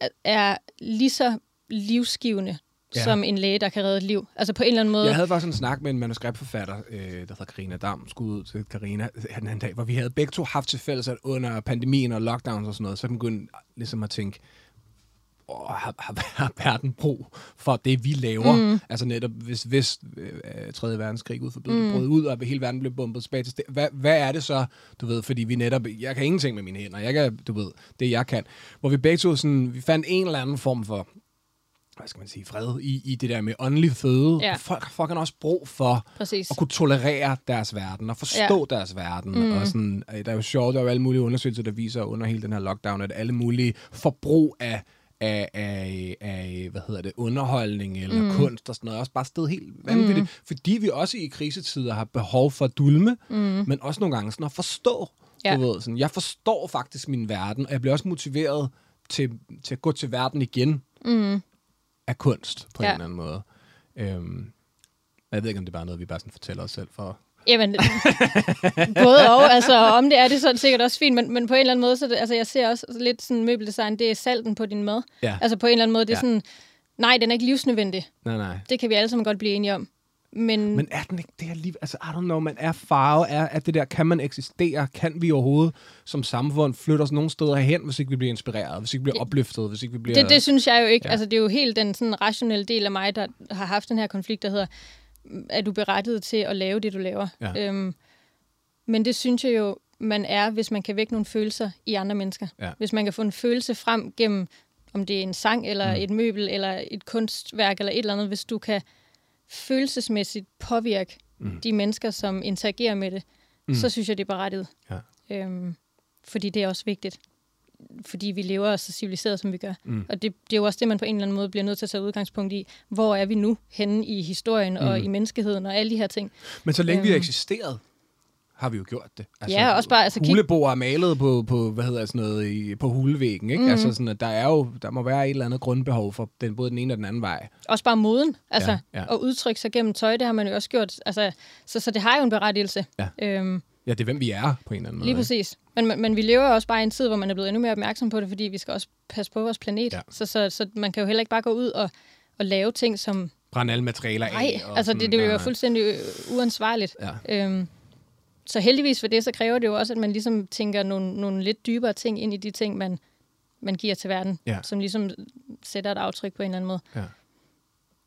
er- er lige så livsgivende Ja. som en læge, der kan redde et liv. Altså på en eller anden måde. Jeg havde faktisk en snak med en manuskriptforfatter, øh, der hedder Karina Dam, skud ud til Karina her den anden dag, hvor vi havde begge to haft til fælles, at under pandemien og lockdowns og sådan noget, så begyndte ligesom at tænke, åh, har, har, har verden brug for det, vi laver? Mm. Altså netop, hvis, hvis øh, 3. verdenskrig ud mm. brød ud, og hele verden blev bombet tilbage til sted. Hvad, hvad er det så, du ved, fordi vi netop, jeg kan ingenting med mine hænder, jeg kan, du ved, det jeg kan. Hvor vi begge to sådan, vi fandt en eller anden form for, hvad skal man sige, fred i, i det der med åndelig føde. Ja. Og folk har fucking også brug for Præcis. at kunne tolerere deres verden og forstå ja. deres verden. Mm. Og sådan, øh, der er jo sjovt, der er jo alle mulige undersøgelser, der viser under hele den her lockdown, at alle mulige forbrug af af, af, af hvad hedder det, underholdning eller mm. kunst og sådan noget, også bare sted helt vanvittigt. Mm. Fordi vi også i krisetider har behov for at dulme, mm. men også nogle gange sådan at forstå. Ja. Du ved, sådan, jeg forstår faktisk min verden, og jeg bliver også motiveret til, til at gå til verden igen Mm. Af kunst på ja. En eller anden måde. Øhm, jeg ved ikke, om det er bare noget, vi bare sådan fortæller os selv for. Jamen, både og. Altså, om det er det, så er det sikkert også fint, men, men på en eller anden måde, så det, altså, jeg ser også lidt sådan møbeldesign, det er salten på din mad. Ja. Altså på en eller anden måde, det er ja. sådan, nej, den er ikke livsnødvendig. Nej, nej. Det kan vi alle sammen godt blive enige om. Men, Men er den ikke det alligevel? Altså, I don't know, man er farve, er, er det der, kan man eksistere? Kan vi overhovedet som samfund flytte os nogle steder hen, hvis ikke vi bliver inspireret, hvis ikke vi bliver opløftet, hvis ikke vi bliver... det, det synes jeg jo ikke. Ja. Altså, det er jo helt den sådan, rationelle del af mig, der har haft den her konflikt, der hedder, er du berettiget til at lave det, du laver? Ja. Øhm, men det synes jeg jo, man er, hvis man kan vække nogle følelser i andre mennesker. Ja. Hvis man kan få en følelse frem gennem, om det er en sang, eller mm. et møbel, eller et kunstværk, eller et eller andet, hvis du kan følelsesmæssigt påvirke mm. de mennesker, som interagerer med det, mm. så synes jeg, det er berettiget. Ja. Øhm, fordi det er også vigtigt. Fordi vi lever så civiliseret, som vi gør. Mm. Og det, det er jo også det, man på en eller anden måde bliver nødt til at tage udgangspunkt i. Hvor er vi nu henne i historien mm. og i menneskeheden og alle de her ting? Men så længe vi har Øhm. eksisteret, har vi jo gjort det. Ja, også bare, altså, Huleboer er malet på, på, hvad hedder sådan noget, i, på hulevæggen, ikke? Mm. Altså sådan, at der er jo, der må være et eller andet grundbehov for den, både den ene og den anden vej. Også bare moden. Altså, Ja, ja, at udtrykke sig gennem tøj, det har man jo også gjort. Altså, så, så det har jo en berettigelse. Ja. Øhm, Ja, det er, hvem vi er på en eller anden måde. lige præcis. Men, men, vi lever også bare i en tid, hvor man er blevet endnu mere opmærksom på det, fordi vi skal også passe på vores planet. Ja. Så, så, så man kan jo heller ikke bare gå ud og, og lave ting, som... Brænde alle materialer af. Nej, altså det, det vil jo nej. være fuldstændig uansvarligt. Ja. Øhm, så heldigvis for det, så kræver det jo også, at man ligesom tænker nogle, nogle lidt dybere ting ind i de ting, man, man giver til verden, Ja. som ligesom sætter et aftryk på en eller anden måde. Ja.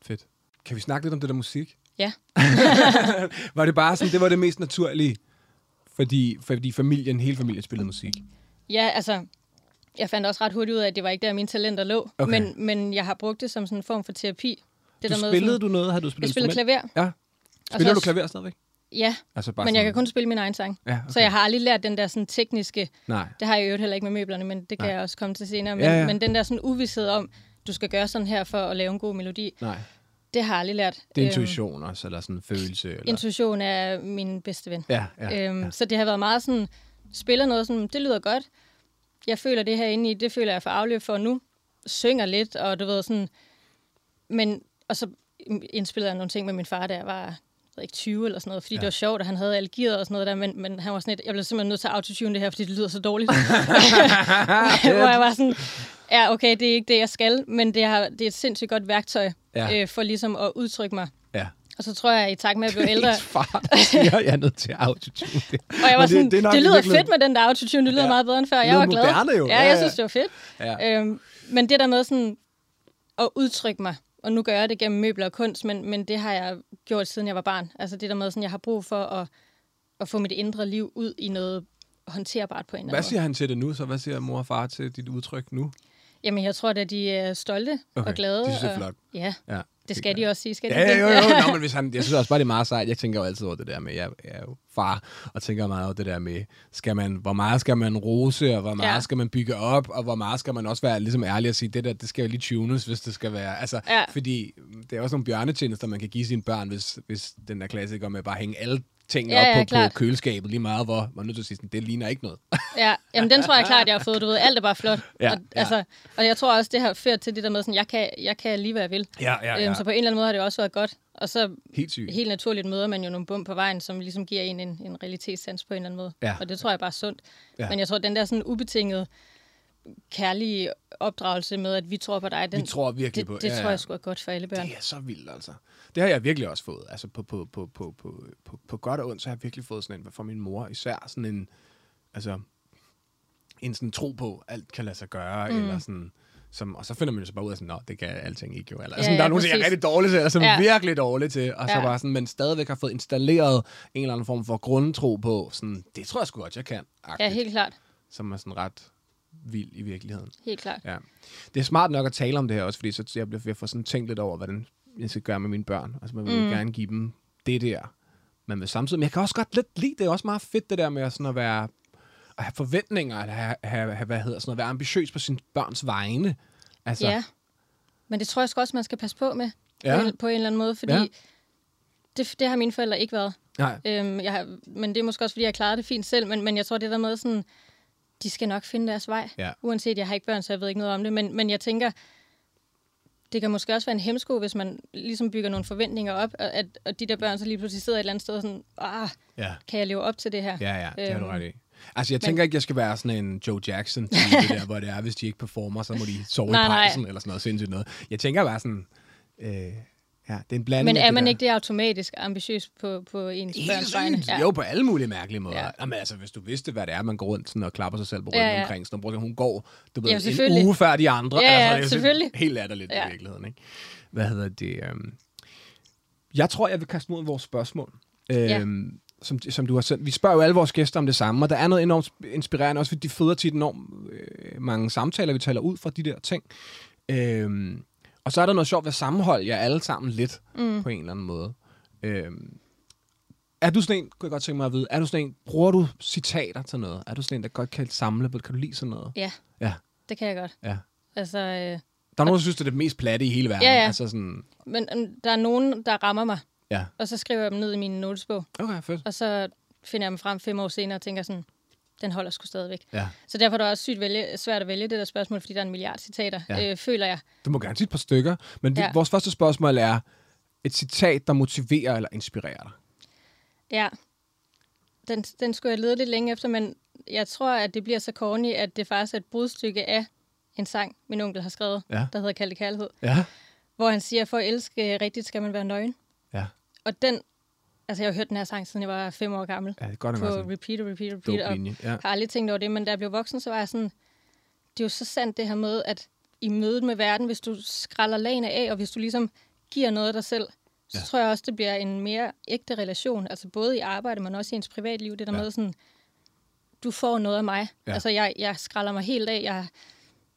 Fedt. Kan vi snakke lidt om det der musik? Ja. Var det bare sådan, det var det mest naturlige? Fordi, fordi familien, hele familien spillede musik. Ja, altså, jeg fandt også ret hurtigt ud af, at det var ikke der, mine talenter lå. Okay. Men, men jeg har brugt det som sådan en form for terapi. Det Du der med spillede sådan, du noget? Har du spillet Jeg spillede klaver. Ja. Spiller så du klaver stadigvæk? Ja, Altså bare men jeg sådan- kan kun spille min egen sang. Ja, okay. Så jeg har aldrig lært den der sådan tekniske... Nej. Det har jeg jo heller ikke med møblerne, men det kan Nej. jeg også komme til senere. Men, Ja, ja. men den der sådan uvidshed om, du skal gøre sådan her for at lave en god melodi, Nej. det har jeg aldrig lært. Det er Øhm, intuition også, eller sådan en følelse. Eller... Intuition er min bedste ven. Ja, ja. øhm, ja. Så det har været meget sådan, spiller noget sådan, det lyder godt. Jeg føler det her inde i, det føler jeg for afløb for nu. Synger lidt, og du ved sådan, men, og så indspillede jeg nogle ting med min far, jeg var jeg ved ikke, 20 eller sådan noget, fordi Ja. det var sjovt, at han havde alle gear og sådan noget der, men, men han var sådan et, jeg blev simpelthen nødt til at autotune det her, fordi det lyder så dårligt. Hvor jeg var sådan, ja, okay, det er ikke det, jeg skal, men det, har, det er et sindssygt godt værktøj Ja. øh, for ligesom at udtrykke mig. ja. Og så tror jeg, i takt med at blev ældre, far, der siger, jeg er nødt til at autotune det. Og jeg var sådan, det, det, i lyder virkeligheden- fedt med den der autotune, det lyder Ja. meget bedre end før. Det Jeg var glad. moderne jo. Ja, Ja, jeg synes, det var fedt. Ja. Øhm, men det der med sådan at udtrykke mig, og nu gør jeg det gennem møbler og kunst, men, men det har jeg gjort, siden jeg var barn. Altså det der med, sådan, jeg har brug for at, at få mit indre liv ud i noget håndterbart på en eller Hvad anden siger han til det nu? Så hvad siger mor og far til dit udtryk nu? måde. Jamen, jeg tror at de er stolte Okay, og glade. det er og, flot. Ja, Ja. Det skal de også sige, skal de Ja, jo, jo. Nå, men hvis han, jeg synes også bare, det er meget sejt. Jeg tænker jo altid over det der med, jeg, jeg er jo far, og tænker meget over det der med, skal man, hvor meget skal man rose, og hvor meget Ja. skal man bygge op, og hvor meget skal man også være ligesom ærlig og sige, det der, det skal jo lige tunes, hvis det skal være. Altså, Ja. fordi det er også nogle bjørnetjenester, man kan give sine børn, hvis, hvis den der klassiker med bare hænge alle tingene Ja, op ja, på, på klart. køleskabet lige meget, hvor man er nødt til at sige, sådan, det ligner ikke noget. Ja, jamen den tror jeg klart, jeg har fået. Du ved, alt er bare flot. Ja, og, ja. Altså, og jeg tror også, det har ført til det der med, sådan, jeg kan, jeg kan lige, hvad jeg vil. ja, ja, Øhm, så på en eller anden måde har det også været godt. Og så Helt sygt. helt naturligt møder man jo nogle bump på vejen, som ligesom giver en en, en realitetssans på en eller anden måde. Ja. Og det tror jeg bare er sundt. Ja. Ja. Men jeg tror, den der sådan ubetingede, kærlige opdragelse med, at vi tror på dig, den, Vi tror virkelig det, på det ja, tror ja. jeg sgu er godt for alle børn. Det er så vildt, altså. Det har jeg virkelig også fået. Altså på, på, på, på, på, på, på godt og ondt, så har jeg virkelig fået sådan en, fra min mor især, sådan en, altså, en sådan tro på, at alt kan lade sig gøre, mm. eller sådan, som, og så finder man jo så bare ud af sådan, nå, det kan alting ikke jo. Eller, Ja, sådan, der er ja, nogen, jeg er rigtig dårlig til, eller som ja. Ja. virkelig dårlig til, og så Ja. bare sådan, men stadigvæk har fået installeret en eller anden form for grundtro på, sådan, det tror jeg sgu godt, jeg kan, Ja, agtigt, helt klart. som er sådan ret vild i virkeligheden. Helt klart. Ja. Det er smart nok at tale om det her også, fordi så jeg bliver jeg får sådan tænkt lidt over, hvordan jeg skal gøre med mine børn. Altså man vil mm. gerne give dem det der. Men med samtidig, men jeg kan også godt lidt lide, det er også meget fedt det der med at, sådan at være at have forventninger, at have, have, have hvad hedder sådan at være ambitiøs på sine børns vegne. Altså, Ja. Men det tror jeg også, man skal passe på med, Ja. på, en, på en eller anden måde, fordi Ja. det, det har mine forældre ikke været. Nej, Øhm, jeg har, men det er måske også, fordi jeg klaret det fint selv, men, men jeg tror, det der med sådan, de skal nok finde deres vej. Ja. Uanset, jeg har ikke børn, så jeg ved ikke noget om det, men, men jeg tænker, det kan måske også være en hemsko, hvis man ligesom bygger nogle forventninger op, og at, og de der børn så lige pludselig sidder et eller andet sted og sådan, ah, ja. kan jeg leve op til det her? Ja, ja, det har du Øhm, ret i. Altså, jeg tænker ikke, jeg skal være sådan en Joe Jackson type der, hvor det er, hvis de ikke performer, så må de sove Nej, i pejsen, eller sådan noget sindssygt noget. Jeg tænker bare sådan, øh, ja, Ja, det er en blanding Men er man der. ikke det automatisk ambitiøs på, på ens Helt børns vegne? sygt. Jo, på alle mulige mærkelige måder. Ja. Ja. Jamen, altså, hvis du vidste, hvad det er, man går rundt sådan og klapper sig selv på Ja, ryggen ja, ja. ja. omkring, sådan, hun går du ved, Jamen, en uge før de andre. Ja, ja, altså, det er selvfølgelig. Helt latterligt ja. i Ja. virkeligheden. Ikke? Hvad hedder det? Um... Jeg tror, jeg vil kaste mod vores spørgsmål. Ja. Øhm, som, som du har sendt. Vi spørger jo alle vores gæster om det samme, og der er noget enormt inspirerende, også fordi de føder tit enormt øh, mange samtaler, vi taler ud fra de der ting. Øhm, og så er der noget sjovt ved at sammenholde jer alle sammen lidt, mm. på en eller anden måde. Øhm, er du sådan en, kunne jeg godt tænke mig at vide, er du sådan en, bruger du citater til noget? Er du sådan en, der godt kan samle, kan du lide sådan noget? Ja, Ja, det kan jeg godt. ja. Altså, øh, Der er nogen, der synes, det er det mest platte i hele verden. Ja, ja. Altså sådan, men øh, der er nogen, der rammer mig, ja. og så skriver jeg dem ned i min notesbog, Okay, fedt. og så finder jeg dem frem fem år senere og tænker sådan, den holder sgu stadigvæk. Ja. Så derfor er det også sygt vælge, svært at vælge det der spørgsmål, fordi der er en milliard citater, Ja. øh, føler jeg. Du må gerne sige et par stykker. Men ja. Vores første spørgsmål er et citat, der motiverer eller inspirerer dig. Ja, den, den skulle jeg lede lidt længe efter, men jeg tror, at det bliver så corny, at det faktisk er et brudstykke af en sang, min onkel har skrevet, Ja. der hedder Kaldte Kærlighed, Ja. hvor han siger, for at elske rigtigt skal man være nøgen. Ja. Og den, altså jeg har hørt den her sang, siden jeg var fem år gammel. Ja, det er godt nok på en repeat og repeat og dope repeat, og linje. Ja. har aldrig tænkt over det, men da jeg blev voksen, så var jeg sådan, det er jo så sandt det her med, at i mødet med verden, hvis du skralder lagene af, og hvis du ligesom giver noget af dig selv, så Ja. tror jeg også, det bliver en mere ægte relation, altså både i arbejde, men også i ens privatliv, det der Ja. med sådan, du får noget af mig. Ja. Altså jeg, jeg skralder mig helt af, jeg,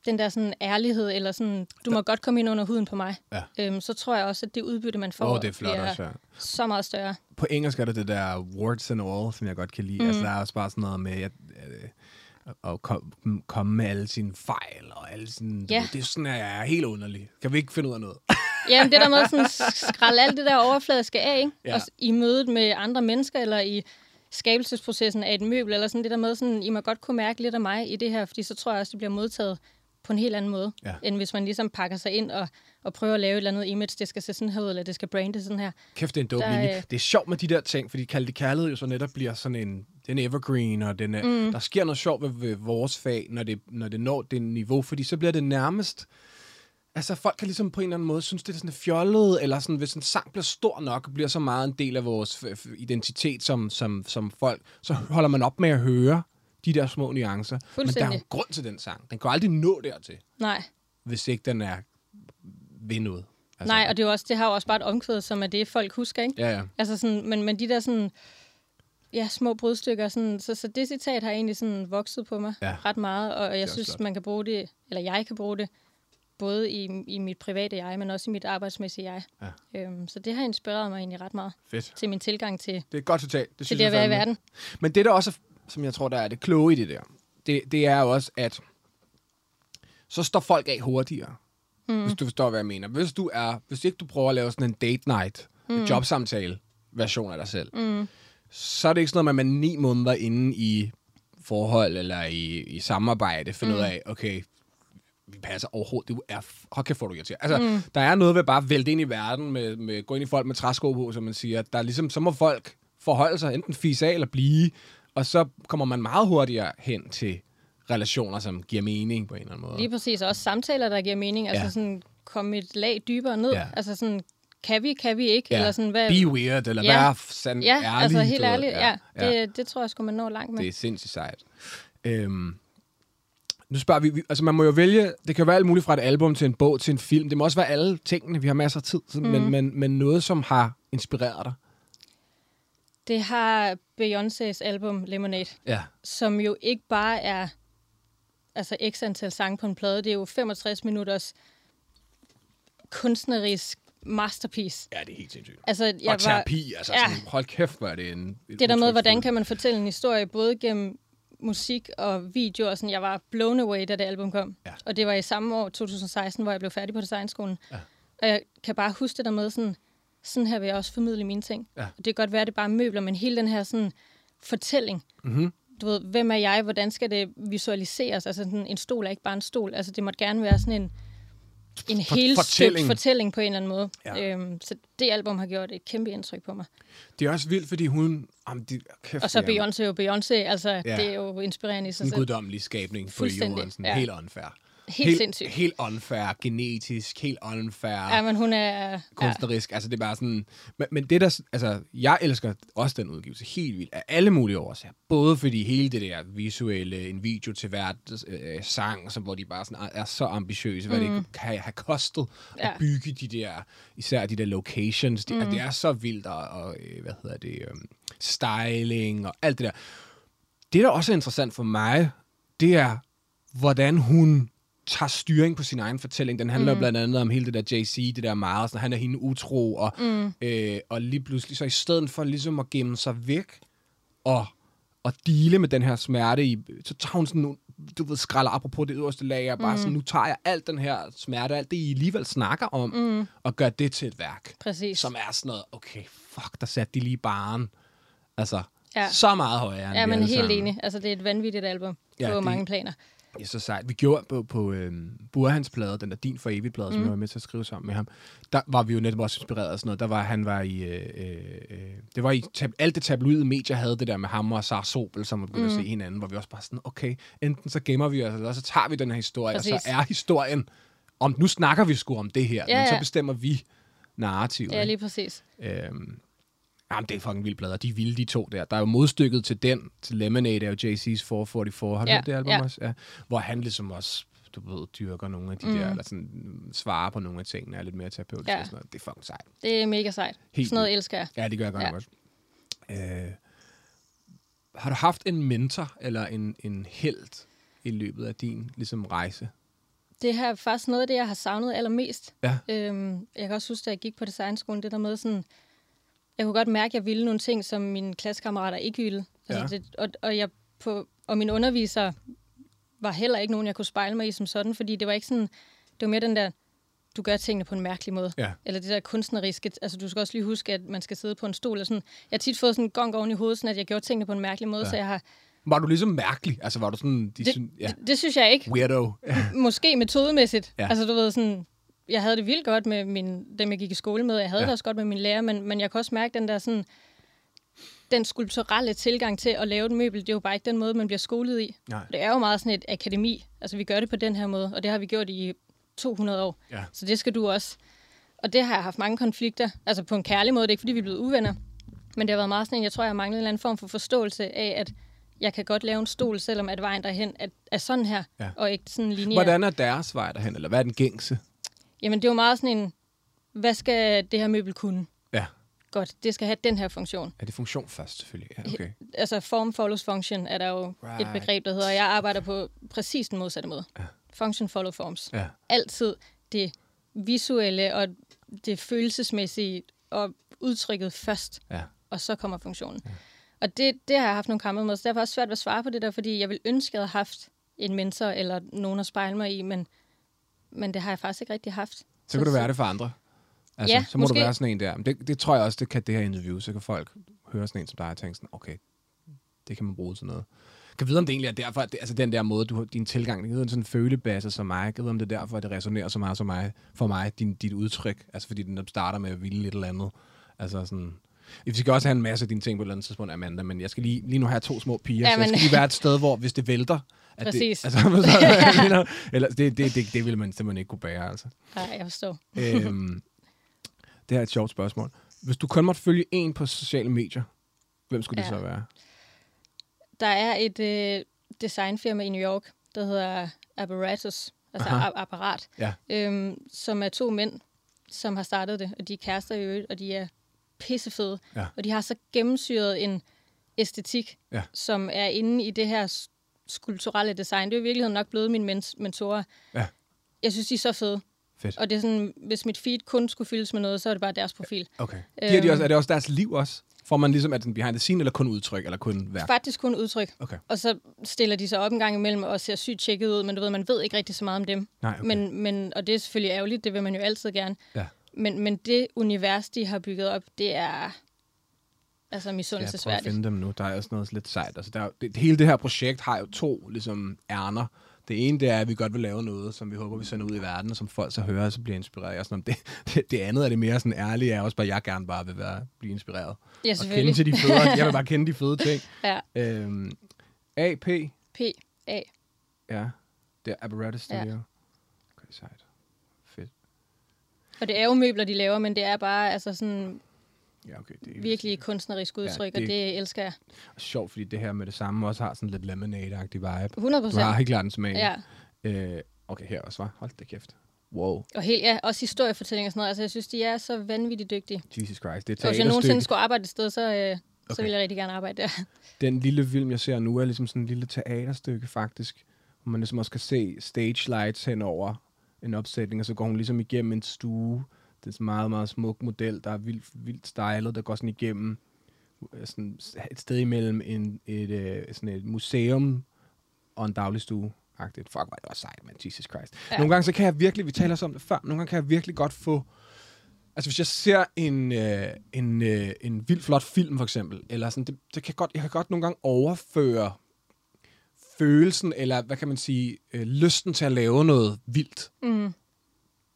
den der sådan ærlighed, eller sådan, du må godt komme ind under huden på mig. Ja. Øhm, så tror jeg også, at det udbytte, man får, oh, det er flot bliver også, ja. så meget større. På engelsk er det det der words and all, som jeg godt kan lide. Mm. Altså, der er også bare sådan noget med at, øh, at kom, komme med alle sine fejl og alle sine... Ja. Det er sådan, at jeg er helt underlig. Kan vi ikke finde ud af noget? Jamen, det der med sådan skralde alt det der overfladiske af, ikke? Ja. Også i mødet med andre mennesker, eller i skabelsesprocessen af et møbel, eller sådan det der med, sådan, I må godt kunne mærke lidt af mig i det her, fordi så tror jeg også, det bliver modtaget på en helt anden måde, Ja. end hvis man ligesom pakker sig ind og, og prøver at lave et eller andet image, det skal se sådan her ud, eller det skal brande sådan her. Kæft, det er en dope linje. øh, Det er sjovt med de der ting, fordi Kaldte Kærlighed jo så netop bliver sådan en, den evergreen, og den mm. der sker noget sjovt ved, ved vores fag, når det, når det når det niveau, fordi så bliver det nærmest... Altså, folk kan ligesom på en eller anden måde synes, det er sådan fjollet, eller sådan, hvis en sang bliver stor nok, og bliver så meget en del af vores identitet som, som, som folk, så holder man op med at høre de der små nuancer. Men der er jo en grund til den sang. Den kan aldrig nå dertil, Nej, hvis ikke den er ved noget. altså, Nej og det, er jo også, det har jo også bare et omkvæd, som er det, folk husker, ikke? Ja, ja. Altså sådan, men, men de der sådan, ja, små brudstykker, sådan, så, så det citat har egentlig sådan vokset på mig Ja. ret meget, og jeg synes, flot. man kan bruge det, eller jeg kan bruge det, både i, i mit private jeg, men også i mit arbejdsmæssige jeg. Ja. Øhm, så det har inspireret mig egentlig ret meget Fedt. til min tilgang til, Det er et godt citat. Det til synes det at være i verden. Men det, der også, som jeg tror, der er det kloge i det der, det, det er jo også, at så står folk af hurtigere. Mm. Hvis du forstår, hvad jeg mener. Hvis du er, hvis ikke du prøver at lave sådan en date night, mm. jobsamtale version af dig selv, mm. så er det ikke sådan noget, man ni måneder inde i forhold eller i, i samarbejde finder mm. ud af, okay, vi passer overhovedet. Du er, hvor er du irriterer. Altså, mm. der er noget ved bare at vælte ind i verden, med, med, gå ind i folk med træsko på, som man siger. Der er ligesom, så må folk forholde sig, enten fise af eller blive, og så kommer man meget hurtigere hen til relationer, som giver mening på en eller anden måde. Lige præcis, og også samtaler, der giver mening, altså Ja. sådan komme et lag dybere ned, Ja. altså sådan, kan vi, kan vi ikke, Ja. eller sådan, hvad... Be weird, eller Ja. vær sand, Ja, ærlig. altså helt ærligt, ja. Det, det tror jeg skulle man nå langt med. Det er sindssygt sejt. Øhm, nu spørger vi, vi, altså man må jo vælge, det kan være alt muligt fra et album til en bog til en film. Det må også være alle tingene, vi har masser af tid til, mm. men, men, men noget, som har inspireret dig. Det har Beyoncés album Lemonade, Ja. som jo ikke bare er altså x antal sange på en plade. Det er jo 65 minutters kunstnerisk masterpiece. Ja, det er helt sindssygt. Altså, Jeg og terapi, altså ja. sådan, hold kæft, hvor er det en... et det der med, hvordan kan man fortælle en historie, både gennem musik og video, og sådan, jeg var blown away, da det album kom. Ja. Og det var i samme år, 2016, hvor jeg blev færdig på designskolen. Ja. Og jeg kan bare huske det der med, sådan, sådan her vil jeg også formidle mine ting. Ja. Og det kan godt være, at det er bare møbler, men hele den her sådan, fortælling, Mhm. du ved, hvem er jeg, hvordan skal det visualiseres? Altså sådan, en stol er ikke bare en stol. Altså det måtte gerne være sådan en, en For- hel fortælling. fortælling. på en eller anden måde. Ja. Øhm, så det album har gjort et kæmpe indtryk på mig. Det er også vildt, fordi hun... Jamen, de, kæft, Og så Beyoncé og Beyoncé, altså Ja. det er jo inspirerende i sig En selv. guddommelig skabning jorden. Sådan ja. Helt unfair. Helt sindssygt. Helt unfair, genetisk, helt unfair. Ja, men hun er... Ja. kunstnerisk. Altså, det er bare sådan... Men, men det der... Altså, jeg elsker også den udgivelse helt vildt. Af alle mulige årsager. Både fordi hele det der visuelle, en video til hvert øh, sang, som, hvor de bare sådan er så ambitiøse, hvad Mm. det kan have kostet Ja. at bygge de der... Især de der locations. De, mm. Det er så vildt, og, og øh, hvad hedder det... Øh, styling og alt det der. Det, der også er interessant for mig, det er, hvordan hun tager styring på sin egen fortælling. Den handler mm. blandt andet om hele det der JC, det der meget, sådan, han er hende utro, og, mm. øh, og lige pludselig, så i stedet for ligesom at gemme sig væk, og, og dele med den her smerte, i, så tager hun sådan nogle, du ved, skralder apropos det øverste lag, og bare mm. sådan, nu tager jeg alt den her smerte, alt det, I alligevel snakker om, mm. og gør det til et værk. Præcis. Som er sådan noget, okay, fuck, der satte de lige baren. Altså, ja. Så meget højere end Ja, men helt sammen. enig. Altså, det er et vanvittigt album ja, på det- mange planer. Det er så sejt. Vi gjorde på, på øhm, Burhans plade, den der Din for evigt plade, mm. som jeg var med til at skrive sammen med ham. Der var vi jo netop også inspireret af sådan noget. Der var, han var i... Øh, øh, øh, det var i tab, alt det tabloide medier havde det der med ham og Sara Sobel, som var begyndt mm. at se hinanden, hvor vi også bare sådan, okay, enten så gemmer vi os, eller så tager vi den her historie, og Præcis. så er historien, om nu snakker vi sgu om det her, Ja, men så ja. bestemmer vi narrativet. Ja, lige præcis. Øhm, jamen, det er fucking vildt plader. De er vilde, de to der. Der er jo modstykket til den, til Lemonade, er jo JC's 444. Har du Ja, det album ja. også? Ja. Hvor han ligesom også, du ved, dyrker nogle af de mm. der, eller sådan svarer på nogle af tingene, er lidt mere terapeutisk Ja. og sådan noget. Det er fucking sejt. Det er mega sejt. Helt Sådan noget vildt. elsker jeg. Ja, det gør jeg godt Ja. også. Øh, har du haft en mentor eller en, en held i løbet af din ligesom, rejse? Det her er faktisk noget af det, jeg har savnet allermest. Ja. Øhm, jeg kan også huske, da jeg gik på designskolen, det der med sådan... Jeg kunne godt mærke, at jeg ville nogle ting, som mine klassekammerater ikke ville. Altså Ja. det, og, og, jeg på, og mine undervisere var heller ikke nogen, jeg kunne spejle mig i som sådan, fordi det var ikke sådan... Det var mere den der, du gør tingene på en mærkelig måde. Ja. Eller det der kunstneriske. Altså, du skal også lige huske, at man skal sidde på en stol. Og sådan. Jeg har tit fået sådan en gong oven i hovedet, sådan at jeg gjorde tingene på en mærkelig måde, Ja. så jeg har... Var du ligesom mærkelig? Altså, var du sådan... De Det, syn, ja, det, det, synes jeg ikke. weirdo. Måske metodemæssigt. Ja. Altså, du ved, sådan... Jeg havde det vildt godt med min, dem, jeg gik i skole med. Jeg havde Ja. det også godt med min lærer, men, men jeg kan også mærke den der sådan... Den skulpturelle tilgang til at lave et møbel, det er jo bare ikke den måde, man bliver skolet i. Nej. Det er jo meget sådan et akademi. Altså, vi gør det på den her måde, og det har vi gjort i 200 år. Ja. Så det skal du også. Og det har jeg haft mange konflikter. Altså på en kærlig måde. Det er ikke, fordi vi er blevet uvenner. Men det har været meget sådan jeg tror, jeg har manglet en eller anden form for forståelse af, at jeg kan godt lave en stol, selvom at vejen derhen er, er sådan her, Ja. og ikke sådan lineær. Hvordan er deres vej derhen? Eller hvad er den gængse? Jamen, det er jo meget sådan en, hvad skal det her møbel kunne? Ja. Godt, det skal have den her funktion. Er det funktion først, selvfølgelig? Ja, okay. Altså, form follows function er der jo Right. et begreb, der hedder, og jeg arbejder på præcis den modsatte måde. Ja. Function follow forms. Ja. Altid det visuelle og det følelsesmæssige og udtrykket først, Ja. og så kommer funktionen. Ja. Og det, det har jeg haft nogle kampe med, så derfor er det svært at svare på det der, fordi jeg vil ønske, at jeg havde haft en mentor eller nogen at spejle mig i, men, men det har jeg faktisk ikke rigtig haft. Så kan du være det for andre. Altså, Ja, så må måske. du være sådan en der. Men det, det tror jeg også, det kan det her interview. Så kan folk høre sådan en som dig og tænke sådan, okay, det kan man bruge til noget. Jeg kan vide, om det egentlig er derfor, at det, altså den der måde, du din tilgang, det er sådan en følebasse som mig. Jeg kan vide, om det er derfor, at det resonerer så meget som mig, for mig, din, dit udtryk. Altså fordi den starter med at ville lidt eller andet. Altså sådan... Vi skal også have en masse af dine ting på et eller andet tidspunkt, Amanda, men jeg skal lige, lige nu have to små piger, ja, Ja, så jeg men- skal lige være et sted, hvor hvis det vælter... At Præcis. Det, altså, så, eller, det, det, det, det vil man simpelthen ikke kunne bære, altså Nej, jeg forstår. øhm, det her er et sjovt spørgsmål. Hvis du kun måtte følge en på sociale medier, hvem skulle det Ja. så være? Der er et øh, designfirma i New York, der hedder Apparatus, altså Aha. apparat, Ja. øhm, som er to mænd, som har startet det, og de er kærester i øvrigt, og de er pissefede. Ja. Og de har så gennemsyret en æstetik, Ja. som er inde i det her skulpturelle design. Det er i virkeligheden nok blevet mine mens- mentorer. Ja. Jeg synes, de er så fede. Fedt. Og det er sådan, hvis mit feed kun skulle fyldes med noget, så er det bare deres profil. Okay. Giver de også, er det også deres liv også? Får man ligesom, at den behind the scene, eller kun udtryk, eller kun værk? Faktisk kun udtryk. Okay. Og så stiller de sig op en gang imellem og ser sygt tjekket ud, men du ved, man ved ikke rigtig så meget om dem. Nej, okay. Men, men, og det er selvfølgelig ærgerligt, det vil man jo altid gerne. Ja. Men, men det univers, de har bygget op, det er altså jeg prøver at misundelsesværdigt. finde dem nu. Der er også noget lidt sejt. Altså, der er, det, hele det her projekt har jo to ligesom, ærner. Det ene det er, at vi godt vil lave noget, som vi håber, vi sender ud i verden, og som folk så hører, og så bliver inspireret. Og sådan, det, det, det, andet er det mere sådan ærlige, er også bare, at jeg gerne bare vil være, blive inspireret. Ja, og kende selvfølgelig. til de fede, jeg vil bare kende de fede ting. Ja, Øhm, AP, P, A. ja, det er Apparatus Ja. Studio. Okay, sejt. Og det er jo møbler, de laver, men det er bare altså sådan Ja, okay. Det er virkelig kunstnerisk udtryk, Ja, det- og det elsker jeg. sjovt, fordi det her med det samme også har sådan lidt lemonade-agtig vibe. 100 Du procent. har helt klart en smag. Ja. Øh, okay, her også, var. Hold da kæft. Wow. Og helt, ja, også historiefortælling og sådan noget. Altså, jeg synes, de er så vanvittigt dygtige. Jesus Christ. Det er Og hvis jeg nogensinde skulle arbejde et sted, så, øh, okay. Så vil jeg rigtig gerne arbejde der. Den lille film, jeg ser nu, er ligesom sådan en lille teaterstykke, faktisk. Hvor man ligesom også kan se stage lights hen over en opsætning, og så går hun ligesom igennem en stue. Det er sådan en meget, meget smuk model, der er vildt, vildt stylet, der går sådan igennem øh, sådan et sted imellem en, et, øh, sådan et museum og en dagligstue. Agtigt. Fuck, er det også sejt, man. Jesus Christ. Ja. Ja. Nogle gange så kan jeg virkelig, vi taler også om det før, nogle gange kan jeg virkelig godt få Altså hvis jeg ser en, øh, en, øh, en vild flot film for eksempel, eller sådan, det, det kan godt, jeg kan godt nogle gange overføre følelsen, eller hvad kan man sige, øh, lysten til at lave noget vildt Mm.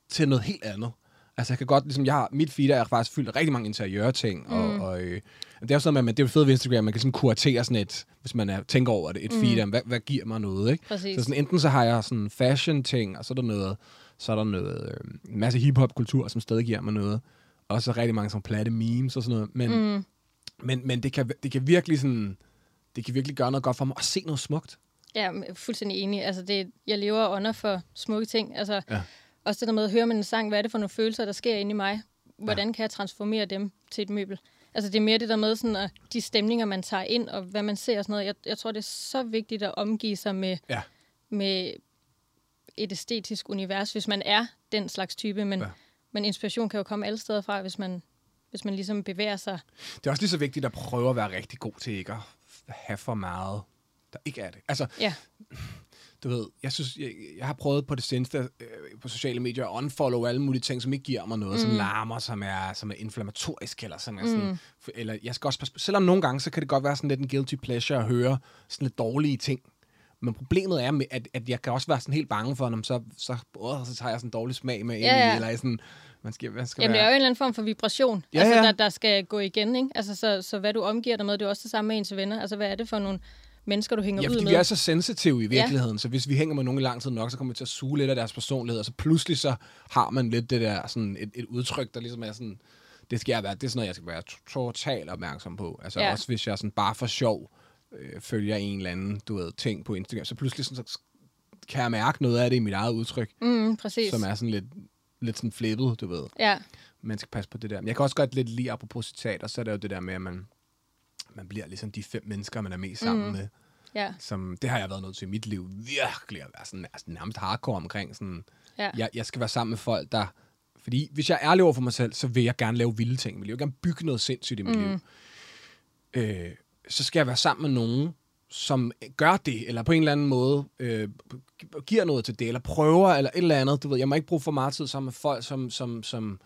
til noget helt andet. Altså jeg kan godt, ligesom jeg har, mit feed er faktisk fyldt af rigtig mange interiøre ting, mm. og, og øh, det er jo sådan, at man, det er jo fedt ved Instagram, man kan sådan kuratere sådan et, hvis man er, tænker over det, et mm. feed, hvad, hvad giver mig noget, ikke? Præcis. Så sådan, enten så har jeg sådan fashion ting, og så er der noget, så er der noget, øh, en masse hiphop kultur, som stadig giver mig noget. Og så rigtig mange sådan platte memes og sådan noget. Men, mm. men, men det, kan, det kan virkelig sådan, det kan virkelig gøre noget godt for mig at se noget smukt. Ja, jeg er fuldstændig enig. Altså, det, jeg lever under for smukke ting. Altså, Ja. Også det der med at høre med en sang, hvad er det for nogle følelser, der sker inde i mig? Hvordan ja. kan jeg transformere dem til et møbel? Altså, det er mere det der med sådan, at de stemninger, man tager ind, og hvad man ser og sådan noget. Jeg, jeg tror, det er så vigtigt at omgive sig med, Ja. med et æstetisk univers, hvis man er den slags type. Men, ja. men inspiration kan jo komme alle steder fra, hvis man, hvis man ligesom bevæger sig. Det er også lige så vigtigt at prøve at være rigtig god til ikke at have for meget, der ikke er det. Altså, Ja, du ved, jeg synes, jeg, jeg har prøvet på det seneste øh, på sociale medier at unfollow alle mulige ting, som ikke giver mig noget, mm. som larmer, som er, som er inflammatorisk, eller som er sådan, mm. eller jeg skal også passe på, selvom nogle gange, så kan det godt være sådan lidt en guilty pleasure at høre sådan lidt dårlige ting, men problemet er, med, at, at jeg kan også være sådan helt bange for, om så, så, åh, så tager jeg sådan en dårlig smag med ind Ja, ja. eller sådan, man skal, man skal Jamen, det være... er jo en eller anden form for vibration, Ja, altså, ja. Der, der skal gå igen. Ikke? Altså, så, så hvad du omgiver dig med, det er også det samme med ens venner. Altså, hvad er det for nogle mennesker, du hænger Ja, ud fordi med? vi er så sensitive i virkeligheden, ja. så hvis vi hænger med nogen i lang tid nok, så kommer vi til at suge lidt af deres personlighed, og så pludselig så har man lidt det der, sådan et, et udtryk, der ligesom er sådan, det skal jeg være, det er sådan noget, jeg skal være to- totalt opmærksom på. Altså Ja. også hvis jeg sådan bare for sjov øh, følger en eller anden, du ved, ting på Instagram, så pludselig sådan, så kan jeg mærke noget af det i mit eget udtryk, Mm, præcis. som er sådan lidt, lidt sådan flippet, du ved. Ja, Man skal passe på det der. Men jeg kan også godt lidt lide, apropos citater, så er det jo det der med, at man, man bliver ligesom de fem mennesker, man er mest sammen mm. med ja, som det har jeg været nødt til i mit liv virkelig at være sådan, altså nærmest hardcore omkring. Sådan, ja. jeg, jeg skal være sammen med folk, der... Fordi hvis jeg er ærlig over for mig selv, så vil jeg gerne lave vilde ting. Jeg vil gerne bygge noget sindssygt i mit mm. liv. Øh, så skal jeg være sammen med nogen, som gør det, eller på en eller anden måde øh, giver noget til det, eller prøver, eller et eller andet. Du ved, jeg må ikke bruge for meget tid sammen med folk, som... som, som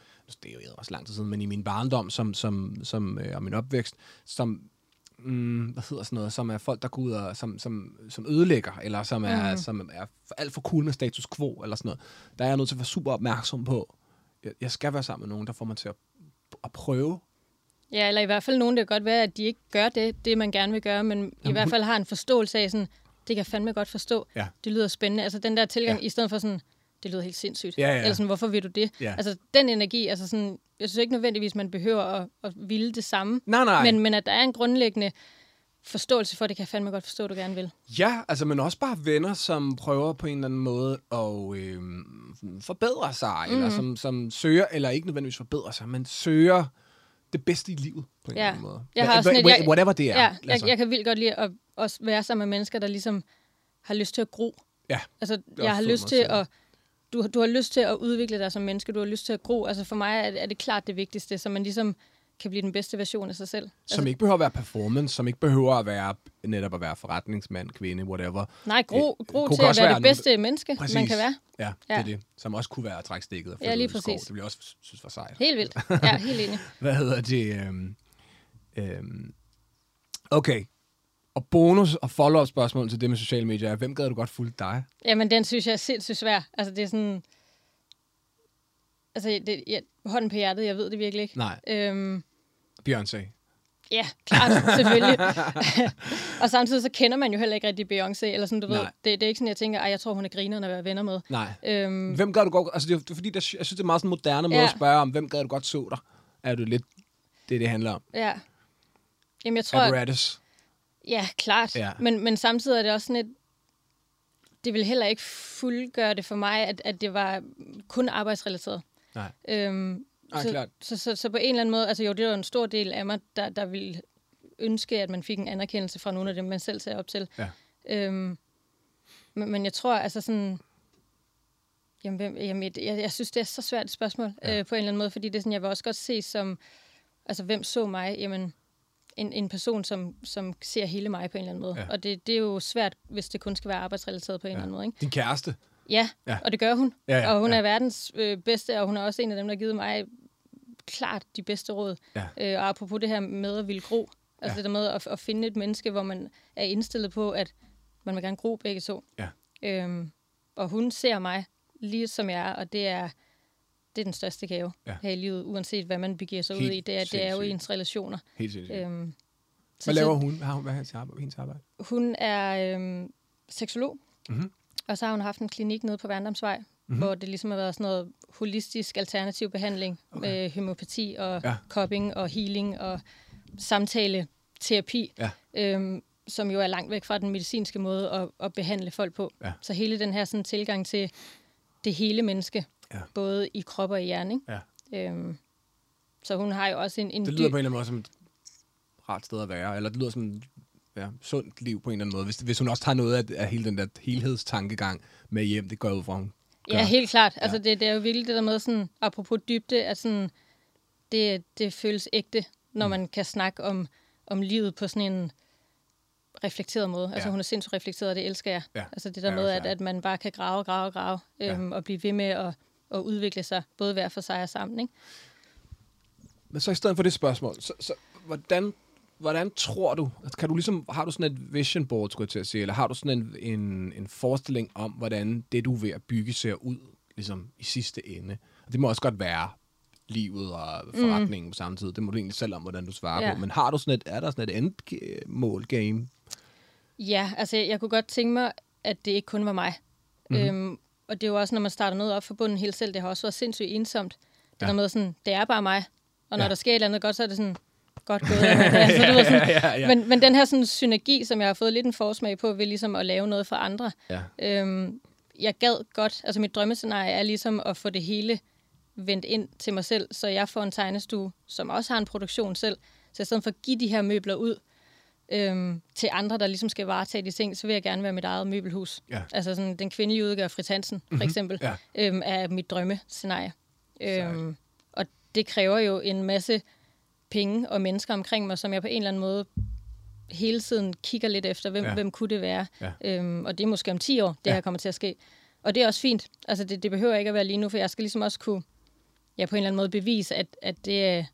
det er jo også lang tid siden, men i min barndom, som, som, som, øh, og min opvækst, som mm, hvad hedder sådan noget, som er folk, der går ud og som, som, som ødelægger, eller som er, mm. som er alt for cool med status quo, eller sådan noget. Der er jeg nødt til at være super opmærksom på. Jeg, jeg skal være sammen med nogen, der får mig til at, at prøve. Ja, eller i hvert fald nogen, det kan godt være, at de ikke gør det, det man gerne vil gøre, men Jamen, i hvert fald har en forståelse af sådan, det kan jeg fandme godt forstå. Ja. Det lyder spændende. Altså den der tilgang, ja. i stedet for sådan, det lyder helt sindssygt. Ja, ja. Eller sådan, hvorfor vil du det? Ja. Altså den energi, altså sådan, jeg synes ikke nødvendigvis, man behøver at, at ville det samme. Nej, nej. Men, men at der er en grundlæggende forståelse for, det kan jeg fandme godt forstå, du gerne vil. Ja, altså, men også bare venner, som prøver på en eller anden måde at øh, forbedre sig, mm. eller som, som søger, eller ikke nødvendigvis forbedre sig, men søger det bedste i livet på en Ja. eller anden måde. Jeg har Hva- sådan et- jeg- Whatever det er. Ja, jeg, altså. jeg kan vildt godt lide at også være sammen med mennesker, der ligesom har lyst til at gro. Ja, Altså, jeg har lyst til at... Du, du har lyst til at udvikle dig som menneske, du har lyst til at gro. Altså for mig er, er det klart det vigtigste, så man ligesom kan blive den bedste version af sig selv. som altså, ikke behøver at være performance, som ikke behøver at være netop at være forretningsmand, kvinde, whatever. nej, gro, det gro til at være være det nogle- bedste menneske, Præcis. man kan være. Ja, det er det. Som også kunne være at trække stikket og Ja, lige i skov. præcis. Det jeg også synes var sejt. Helt vildt. Ja, helt enig. Hvad hedder det? Øhm, øhm, okay. Og bonus og follow-up spørgsmål til det med sociale medier er, hvem gad du godt fulgte dig? Jamen, den synes jeg er sindssygt svær. Altså, det er sådan... Altså, det, jeg, hånden på hjertet, jeg ved det virkelig ikke. Nej, Øhm, Beyoncé. Ja, klart, selvfølgelig. og samtidig så kender man jo heller ikke rigtig Beyoncé, eller sådan, du Nej. ved. Det, det er ikke sådan, jeg tænker, at jeg tror, hun er grineren at være venner med. Nej. Øhm, Hvem gad du godt... Altså, det er, det er fordi, der, jeg synes, det er meget sådan moderne måde Ja. at spørge om, hvem gad du godt så dig? Er det lidt det, det handler om? ja. Jamen, jeg tror, Apparatus. Ja, klart. Ja. Men, men samtidig er det også sådan et, det vil heller ikke fuldgøre det for mig, at, at det var kun arbejdsrelateret. Nej. Øhm, Nej, så, klart. Så, så, så på en eller anden måde, altså jo, det var en stor del af mig, der, der ville ønske, at man fik en anerkendelse fra nogle af dem, man selv ser op til. Ja. Øhm, men, men jeg tror, altså sådan... Jamen, hvem, jamen jeg, jeg synes, det er så svært et spørgsmål ja. øh, på en eller anden måde, fordi det er sådan, jeg vil også godt se som... Altså, hvem så mig? Jamen, en, en person, som, som ser hele mig på en eller anden måde. Ja. Og det, det er jo svært, hvis det kun skal være arbejdsrelateret på en ja. eller anden måde. Ikke? Din kæreste. Ja, Ja. og det gør hun. Ja, ja, og hun ja. er verdens øh, bedste, og hun er også en af dem, der har givet mig klart de bedste råd. Ja. Øh, og apropos det her med at ville gro, altså ja. det der med at, at finde et menneske, hvor man er indstillet på, at man vil gerne gro begge to. Ja. Øhm, og hun ser mig lige som jeg er, og det er, det er den største gave Ja. her i livet, uanset hvad man begiver sig Helt ud i. Det er, det er jo ens relationer. Helt sindssygt. Øhm, så- Hvad laver hun? Har hun? Hvad er hendes arbejde? Hun er øhm, seksolog, Mhm. og så har hun haft en klinik nede på Værndamsvej, Mhm. mm-hmm. hvor det ligesom har været sådan noget holistisk alternativ behandling Okay. med homøopati og ja. cupping og healing og samtale-terapi, Ja. øhm, som jo er langt væk fra den medicinske måde at, at behandle folk på. Ja. Så hele den her sådan, tilgang til det hele menneske, Ja. både i krop og i hjerne. Ikke? Ja. Øhm, så hun har jo også en, en Det lyder på en eller anden måde som et rart sted at være, eller det lyder som et ja, sundt liv på en eller anden måde. Hvis, hvis hun også tager noget af, af hele den der helhedstankegang med hjem, det går ud fra, hun gør. Ja, helt klart. Altså, Ja. det, det er jo virkelig det der med, sådan, apropos dybde, at sådan, det, det føles ægte, når Mm. man kan snakke om, om livet på sådan en reflekteret måde. Altså, Ja. hun er sindssygt reflekteret, og det elsker jeg. Ja. Altså, det der Ja, med, at, at man bare kan grave, grave, grave, Ja. øhm, og blive ved med at, at udvikle sig, både hver for sig og sammen. Ikke? Men så i stedet for det spørgsmål, så, så hvordan, hvordan tror du, altså, kan du ligesom, har du sådan et vision board, skulle jeg til at sige, eller har du sådan en, en, en forestilling om, hvordan det, du er ved at bygge, ser ud, ligesom i sidste ende? Og det må også godt være livet og forretningen mm. på samme tid. Det må du egentlig selv om, hvordan du svarer Ja. på. Men har du sådan et, er der sådan et endmål game? Ja, altså jeg kunne godt tænke mig, at det ikke kun var mig. Mhm. Mm-hmm. Øhm, og det er jo også, når man starter noget op for bunden helt selv, det har også været sindssygt ensomt. Det Ja. ja. der med sådan, det er bare mig. Og når Ja. ja. der sker et eller andet godt, så er det sådan, godt gået. altså, du ved, sådan, ja, ja. men, men den her sådan, synergi, som jeg har fået lidt en forsmag på, ved ligesom at lave noget for andre. ja. Øhm, jeg gad godt, altså mit drømmescenarie er ligesom at få det hele vendt ind til mig selv, så jeg får en tegnestue, som også har en produktion selv. Så i stedet for at give de her møbler ud øhm, til andre, der ligesom skal varetage de ting, så vil jeg gerne være mit eget møbelhus. Ja. Altså sådan den kvindelige udgave af Fritz Hansen, for Mhm, eksempel, ja. øhm, er mit drømmescenarie. Øhm, og det kræver jo en masse penge og mennesker omkring mig, som jeg på en eller anden måde hele tiden kigger lidt efter, hvem, Ja. hvem kunne det være. Ja. Øhm, og det er måske om 10 år, det Ja. her kommer til at ske. Og det er også fint. Altså, det, det behøver ikke at være lige nu, for jeg skal ligesom også kunne, ja, på en eller anden måde bevise, at, at, det,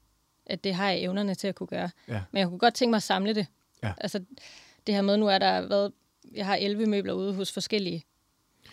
at det har jeg evnerne til at kunne gøre. Ja. Men jeg kunne godt tænke mig at samle det. Ja. Altså, det her med, nu er der været, jeg har 11 møbler ude hos forskellige.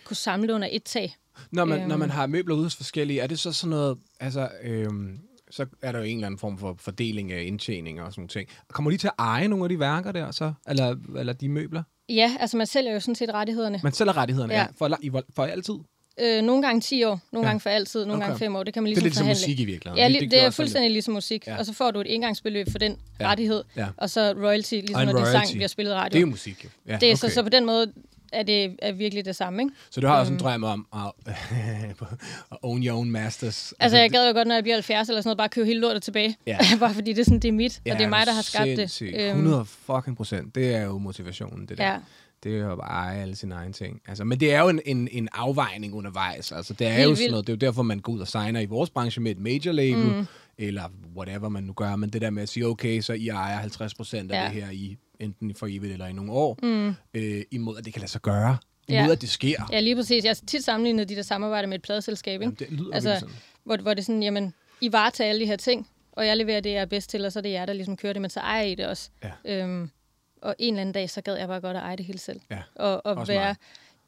Kunne samle under et tag. Når man, øhm. når Øhm. man har møbler ude hos forskellige, er det så sådan noget, altså, øhm, så er der jo en eller anden form for fordeling af indtjening og sådan nogle ting. Kommer de til at eje nogle af de værker der så? Eller, eller de møbler? Ja, altså man sælger jo sådan set rettighederne. Man sælger rettighederne, ja. Ja. For, for altid? Øh, nogle gange 10 år, nogle Ja. gange for altid, nogle Okay. gange 5 år. Det kan man Det er ligesom lidt som forhandle. musik i virkeligheden. Ja, Vi- det, det, er fuldstændig ligesom musik. Ja. Ja. Og så får du et engangsbeløb for den Ja. ja. rettighed, Ja. og så royalty, ligesom når royalty. sang bliver spillet lidt. radio. Det er jo musik, jo. Ja, det er, okay. så, så på den måde er det er virkelig det samme, ikke? så du har også en øhm. drøm om at, at own your own masters. Altså, jeg gad jo godt, når jeg bliver 70 eller sådan noget, bare købe hele lortet tilbage. Ja. bare fordi det er, sådan, det er mit, og det er mig, der har skabt det. sindssygt. Øhm, 100 fucking procent. Det er jo motivationen, det der. Ja. Det er jo bare at eje alle sine egne ting. Altså, men det er jo en, en, en afvejning undervejs. Altså, det er Helt jo sådan noget, det er jo derfor, man går ud og signer i vores branche med et major label, mm. eller whatever man nu gør. Men det der med at sige, okay, så I ejer 50 procent af Ja. det her i enten for evigt eller i nogle år, mm. øh, imod at det kan lade sig gøre. Imod Ja. at det sker. Ja, lige præcis. Jeg har tit sammenlignet de der samarbejder med et pladeselskab, ikke? Jamen, det lyder Altså, altså, sådan. hvor, hvor det er sådan, jamen, I varetager alle de her ting, og jeg leverer det, jeg er bedst til, og så er det jer, der ligesom kører det, men så ejer I det også. Ja. Øhm, og en eller anden dag, så gad jeg bare godt at eje det hele selv. Ja, Og, og også være mig.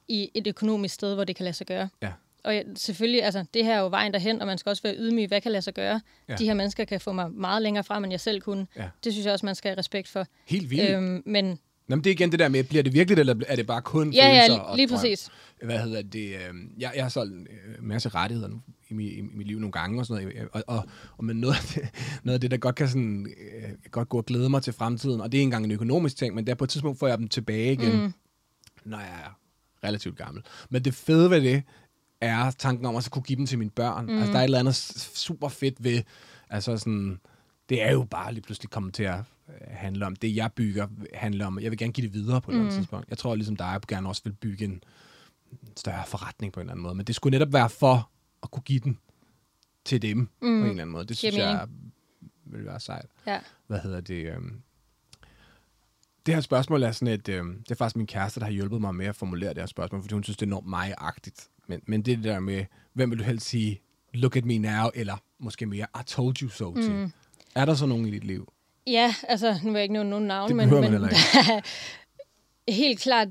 i et økonomisk sted, hvor det kan lade sig gøre. Ja. og jeg, selvfølgelig, altså, det her er jo vejen derhen, og man skal også være ydmyg. Hvad kan lade sig gøre? Ja. De her mennesker kan få mig meget længere frem, end jeg selv kunne. Ja. Det synes jeg også, man skal have respekt for. Helt vildt. Øhm. Men Nå, men det er igen det der med, bliver det virkeligt, eller er det bare kun ja, følelser ja, og lige drøm? præcis. Hvad hedder det? Øh, jeg, jeg har solgt en øh, masse rettigheder nu i, mi, i, mit liv nogle gange og sådan noget. Og, og, og men noget, af det, noget af det, der godt kan sådan, øh, godt gå og glæde mig til fremtiden, og det er ikke engang en økonomisk ting, men der på et tidspunkt får jeg dem tilbage igen, mm. når jeg er relativt gammel. Men det fede ved det, er tanken om at så kunne give dem til mine børn. Mm. Altså, der er et eller andet super fedt ved, altså sådan, det er jo bare lige pludselig kommet til at øh, handle om, det jeg bygger handler om, jeg vil gerne give det videre på et mm. eller andet tidspunkt. Jeg tror ligesom dig, jeg gerne også vil bygge en større forretning på en eller anden måde, men det skulle netop være for at kunne give den til dem mm. på en eller anden måde. Det synes jeg vil være sejt. Ja. Hvad hedder det? Øhm, det her spørgsmål er sådan et, øhm, det er faktisk min kæreste, der har hjulpet mig med at formulere det her spørgsmål, fordi hun synes, det er enormt mig-agtigt. Men, men det er det der med, hvem vil du helst sige, look at me now, eller måske mere, I told you so til. Mm. Er der så nogen i dit liv? Ja, altså, nu vil jeg ikke nævne nogen navn, men, man men helt klart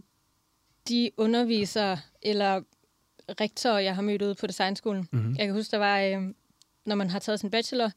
de undervisere eller rektorer, jeg har mødt ude på designskolen. Mhm. Mm-hmm. Jeg kan huske, der var, øh, når man har taget sin bachelor,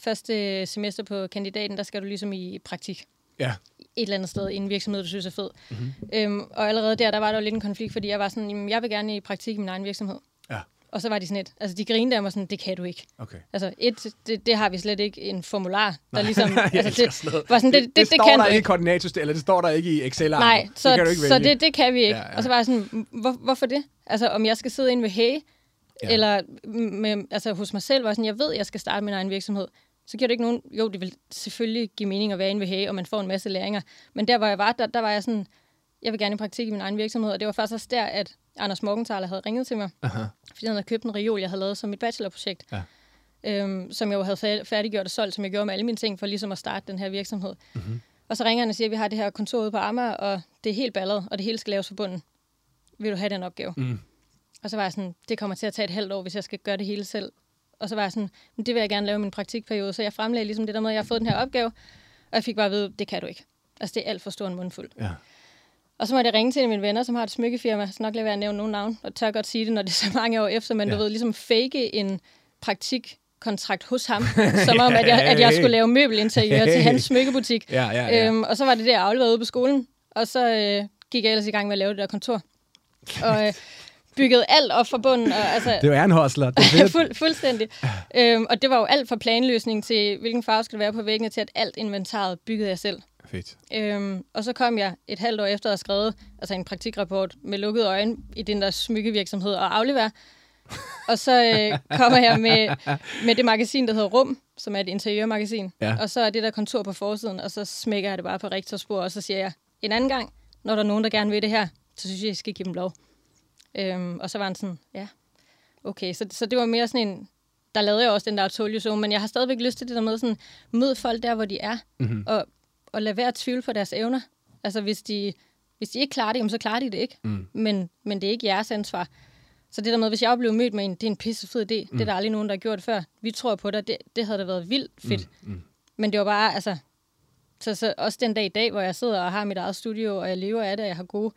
første semester på kandidaten, der skal du ligesom i praktik Ja. et eller andet sted i en virksomhed, du synes er fed. Mm-hmm. Øhm, og allerede der, der var der jo lidt en konflikt, fordi jeg var sådan, jamen, jeg vil gerne i praktik i min egen virksomhed. Ja, Og så var de sådan et, altså de grinede af mig sådan, det kan du ikke. okay. Altså et, det, det har vi slet ikke en formular, der ligesom, jeg altså det, sådan var sådan, det, det, det, det, står kan der ikke i ikke. koordinatorsystemet, eller det står der ikke i excel Nej, så, det kan du ikke så vælge. det, det kan vi ikke. Ja, ja. Og så var jeg sådan, hvor, hvorfor det? Altså om jeg skal sidde inde ved Hey, Ja. eller med, altså, hos mig selv, jeg sådan, jeg ved, jeg skal starte min egen virksomhed. Så giver det ikke nogen... Jo, det vil selvfølgelig give mening at være inde ved Hey, og man får en masse læringer. Men der, hvor jeg var, der, der var jeg sådan, jeg vil gerne i praktik i min egen virksomhed. Og det var faktisk også der, at Anders Morgenthaler havde ringet til mig. Aha. Fordi han havde købt en reol, jeg havde lavet som mit bachelorprojekt. Ja. Øhm, som jeg jo havde fær- færdiggjort og solgt, som jeg gjorde med alle mine ting, for ligesom at starte den her virksomhed. Mm-hmm. Og så ringer han og siger, at vi har det her kontor ude på Amager, og det er helt ballet, og det hele skal laves for bunden. Vil du have den opgave? Mm. Og så var jeg sådan, det kommer til at tage et halvt år, hvis jeg skal gøre det hele selv. Og så var jeg sådan, men det vil jeg gerne lave i min praktikperiode. Så jeg fremlagde ligesom det der med, at jeg har fået den her opgave, og jeg fik bare at vide, det kan du ikke. Altså, det er alt for stor en mundfuld. Ja. Og så måtte jeg ringe til en af mine venner, som har et smykkefirma, så nok lade være at nævne nogen navn, og tør godt sige det, når det er så mange år efter, men Ja. du ved, ligesom fake en praktikkontrakt hos ham, som om, at jeg, at jeg skulle lave møbelinteriør til hans smykkebutik. Ja, ja, ja. Øhm, og så var det der, jeg afleverede ude på skolen, og så øh, gik jeg ellers i gang med at lave det der kontor. Og øh, byggede alt op fra bunden, og altså... Det er en hostler. Det er. Fuld, fuldstændig. Øhm, og det var jo alt fra planløsning til, hvilken farve skal det være på væggene, til at alt inventaret byggede jeg selv. Fedt. Øhm, og så kom jeg et halvt år efter at have skrevet altså en praktikrapport med lukkede øjne i den der smykkevirksomhed og aflevere. og så øh, kommer jeg med, med det magasin, der hedder Rum, som er et interiørmagasin. Ja. Og så er det der kontor på forsiden, og så smækker jeg det bare på rektorspor, og så siger jeg, en anden gang, når der er nogen, der gerne vil det her, så synes jeg, jeg skal give dem lov. Øhm, og så var han sådan, ja, okay. Så, så det var mere sådan en, der lavede jeg også den der told you men jeg har stadigvæk lyst til det der med sådan, mød folk der, hvor de er, Mhm. og, og lad være at tvivle på deres evner. Altså hvis de, hvis de ikke klarer det, jamen, så klarer de det ikke. Mm. Men, men det er ikke jeres ansvar. Så det der med, hvis jeg blev mødt med en, det er en pissefed idé, mm. det er der aldrig nogen, der har gjort før. Vi tror på dig, det, det havde da været vildt fedt. Mm. Mm. Men det var bare, altså... Så, så også den dag i dag, hvor jeg sidder og har mit eget studio, og jeg lever af det, og jeg har gode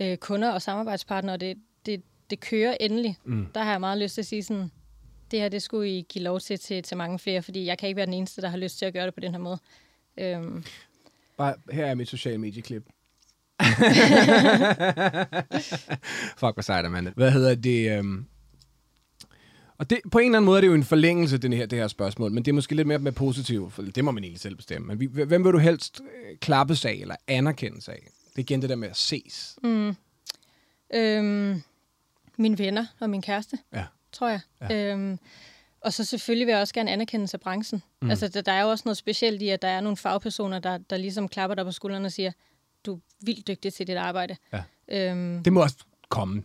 øh, kunder og samarbejdspartnere, og det, det, det kører endelig. Mm. Der har jeg meget lyst til at sige sådan, det her, det skulle I give lov til, til til mange flere, fordi jeg kan ikke være den eneste, der har lyst til at gøre det på den her måde. Øhm, Bare, her er mit sociale medieklip. Fuck, hvor sejt er man. Hvad hedder det? Øhm... Og det, på en eller anden måde er det jo en forlængelse, den her, det her spørgsmål, men det er måske lidt mere med positiv, for det må man egentlig selv bestemme. Men hvem vil du helst øh, klappes af eller anerkendes af? Det er igen det der med at ses. mm, øhm, mine venner og min kæreste, Ja. tror jeg. Ja. Øhm, og så selvfølgelig vil jeg også gerne anerkendes af branchen. Mm. Altså, der, der er jo også noget specielt i, at der er nogle fagpersoner, der, der ligesom klapper dig på skulderen og siger, du er vildt dygtig til dit arbejde. Ja. Øhm, Det må også komme,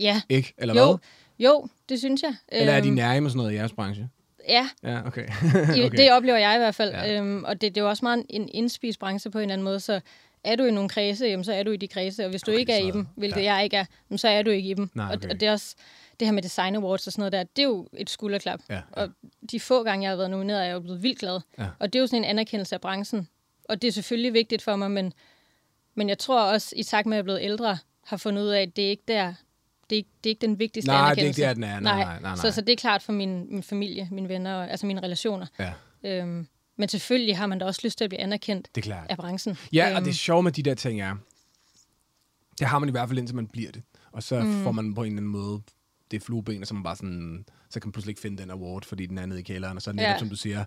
ja, ikke? Eller jo, hvad? jo, det synes jeg. Eller er de Øhm, nære med sådan noget i jeres branche? Ja, Ja, okay. okay. det oplever jeg i hvert fald. Ja. Øhm, og det, det er jo også meget en indspist branche på en eller anden måde, så er du i nogle kredse, jamen, så er du i de kredse, og hvis du Okay, ikke er så- i dem, hvilket ja. jeg ikke er, jamen, så er du ikke i dem. Nej, og, okay. og det er også det her med design awards og sådan noget der, det er jo et skulderklap. Ja, ja. Og de få gange, jeg har været nomineret, er jeg jo blevet vildt glad. Ja. Og det er jo sådan en anerkendelse af branchen. Og det er selvfølgelig vigtigt for mig, men, men jeg tror også, i takt med at jeg er blevet ældre, har fundet ud af, at det er ikke der, det, er ikke, det er ikke den vigtigste Nej, det er anerkendelse. ikke det, den er. Nej, nej, nej, nej. Så, så det er klart for min, min familie, mine venner, og- altså mine relationer. Ja, Øhm, men selvfølgelig har man da også lyst til at blive anerkendt det er klart. af branchen. Ja, og Øhm, det sjove med de der ting er, det har man i hvert fald indtil man bliver det. Og så mm. får man på en eller anden måde det flueben, og så man bare sådan, så kan man pludselig ikke finde den award, fordi den er nede i kælderen, og så netop, Ja. som du siger,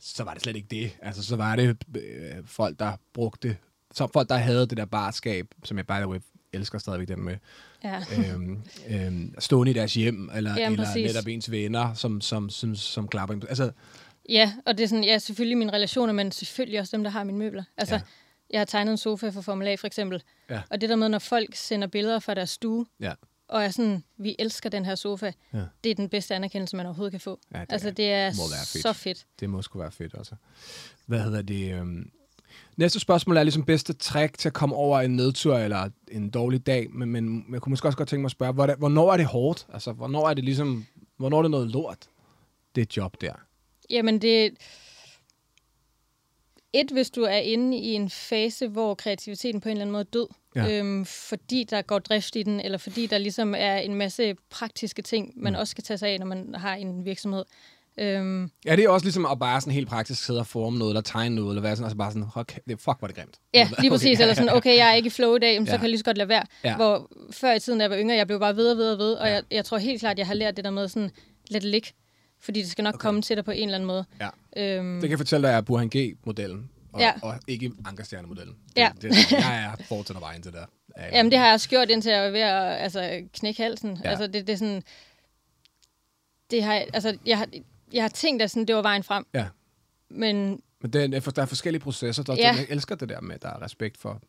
så var det slet ikke det. Altså, så var det øh, folk, der brugte, så folk, der havde det der barskab, som jeg by the way elsker stadigvæk den med, Ja. øhm, øhm, stående i deres hjem, eller, Jamen, eller præcis. netop ens venner, som, som, som, som klapper. Altså, Ja, og det er sådan, ja, selvfølgelig mine relationer, men selvfølgelig også dem, der har mine møbler. Altså, Ja. jeg har tegnet en sofa for Formel A, for eksempel. Ja. Og det der med, når folk sender billeder fra deres stue, ja, og er sådan, vi elsker den her sofa, Ja. det er den bedste anerkendelse, man overhovedet kan få. Ja, det altså, det er, fedt. så fedt. Det må sgu være fedt også. Hvad hedder det? Øhm... Næste spørgsmål er ligesom bedste trick til at komme over en nedtur eller en dårlig dag, men, men jeg kunne måske også godt tænke mig at spørge, hvornår er det hårdt? Altså, hvornår er det ligesom, hvornår er det noget lort, det job der? Jamen, det... Et, hvis du er inde i en fase, hvor kreativiteten på en eller anden måde er død, Ja. øhm, fordi der går drift i den, eller fordi der ligesom er en masse praktiske ting, man Mm. også skal tage sig af, når man har en virksomhed. Øhm, Er det også ligesom at bare sådan helt praktisk sidde og forme noget, eller tegne noget, eller være sådan, altså bare sådan, okay, det, fuck, hvor er det grimt. Ja, lige præcis. Okay. Eller sådan, okay, jeg er ikke i flow i dag, men så Ja. kan jeg lige så godt lade være. Ja. Hvor før i tiden, da jeg var yngre, jeg blev bare ved og ved og ved, og Ja. jeg, jeg tror helt klart, jeg har lært det der med sådan, lad det ligge. Fordi det skal nok Okay. komme til dig på en eller anden måde. Ja. Øhm, Det kan jeg fortælle dig, er Burhan G-modellen, og, Ja. og ikke Ankerstjerne-modellen. Ja. Det, det, jeg er fortsat vejen til det. Ja, Jamen, det har jeg også gjort, indtil jeg var ved at altså, knække halsen. Ja. Altså, det, det er sådan... Det har, altså, jeg, har, jeg har tænkt, at sådan, det var vejen frem. Ja. Men Men det er, der er forskellige processer. Der, ja. Jeg elsker det der med, at der er respekt for,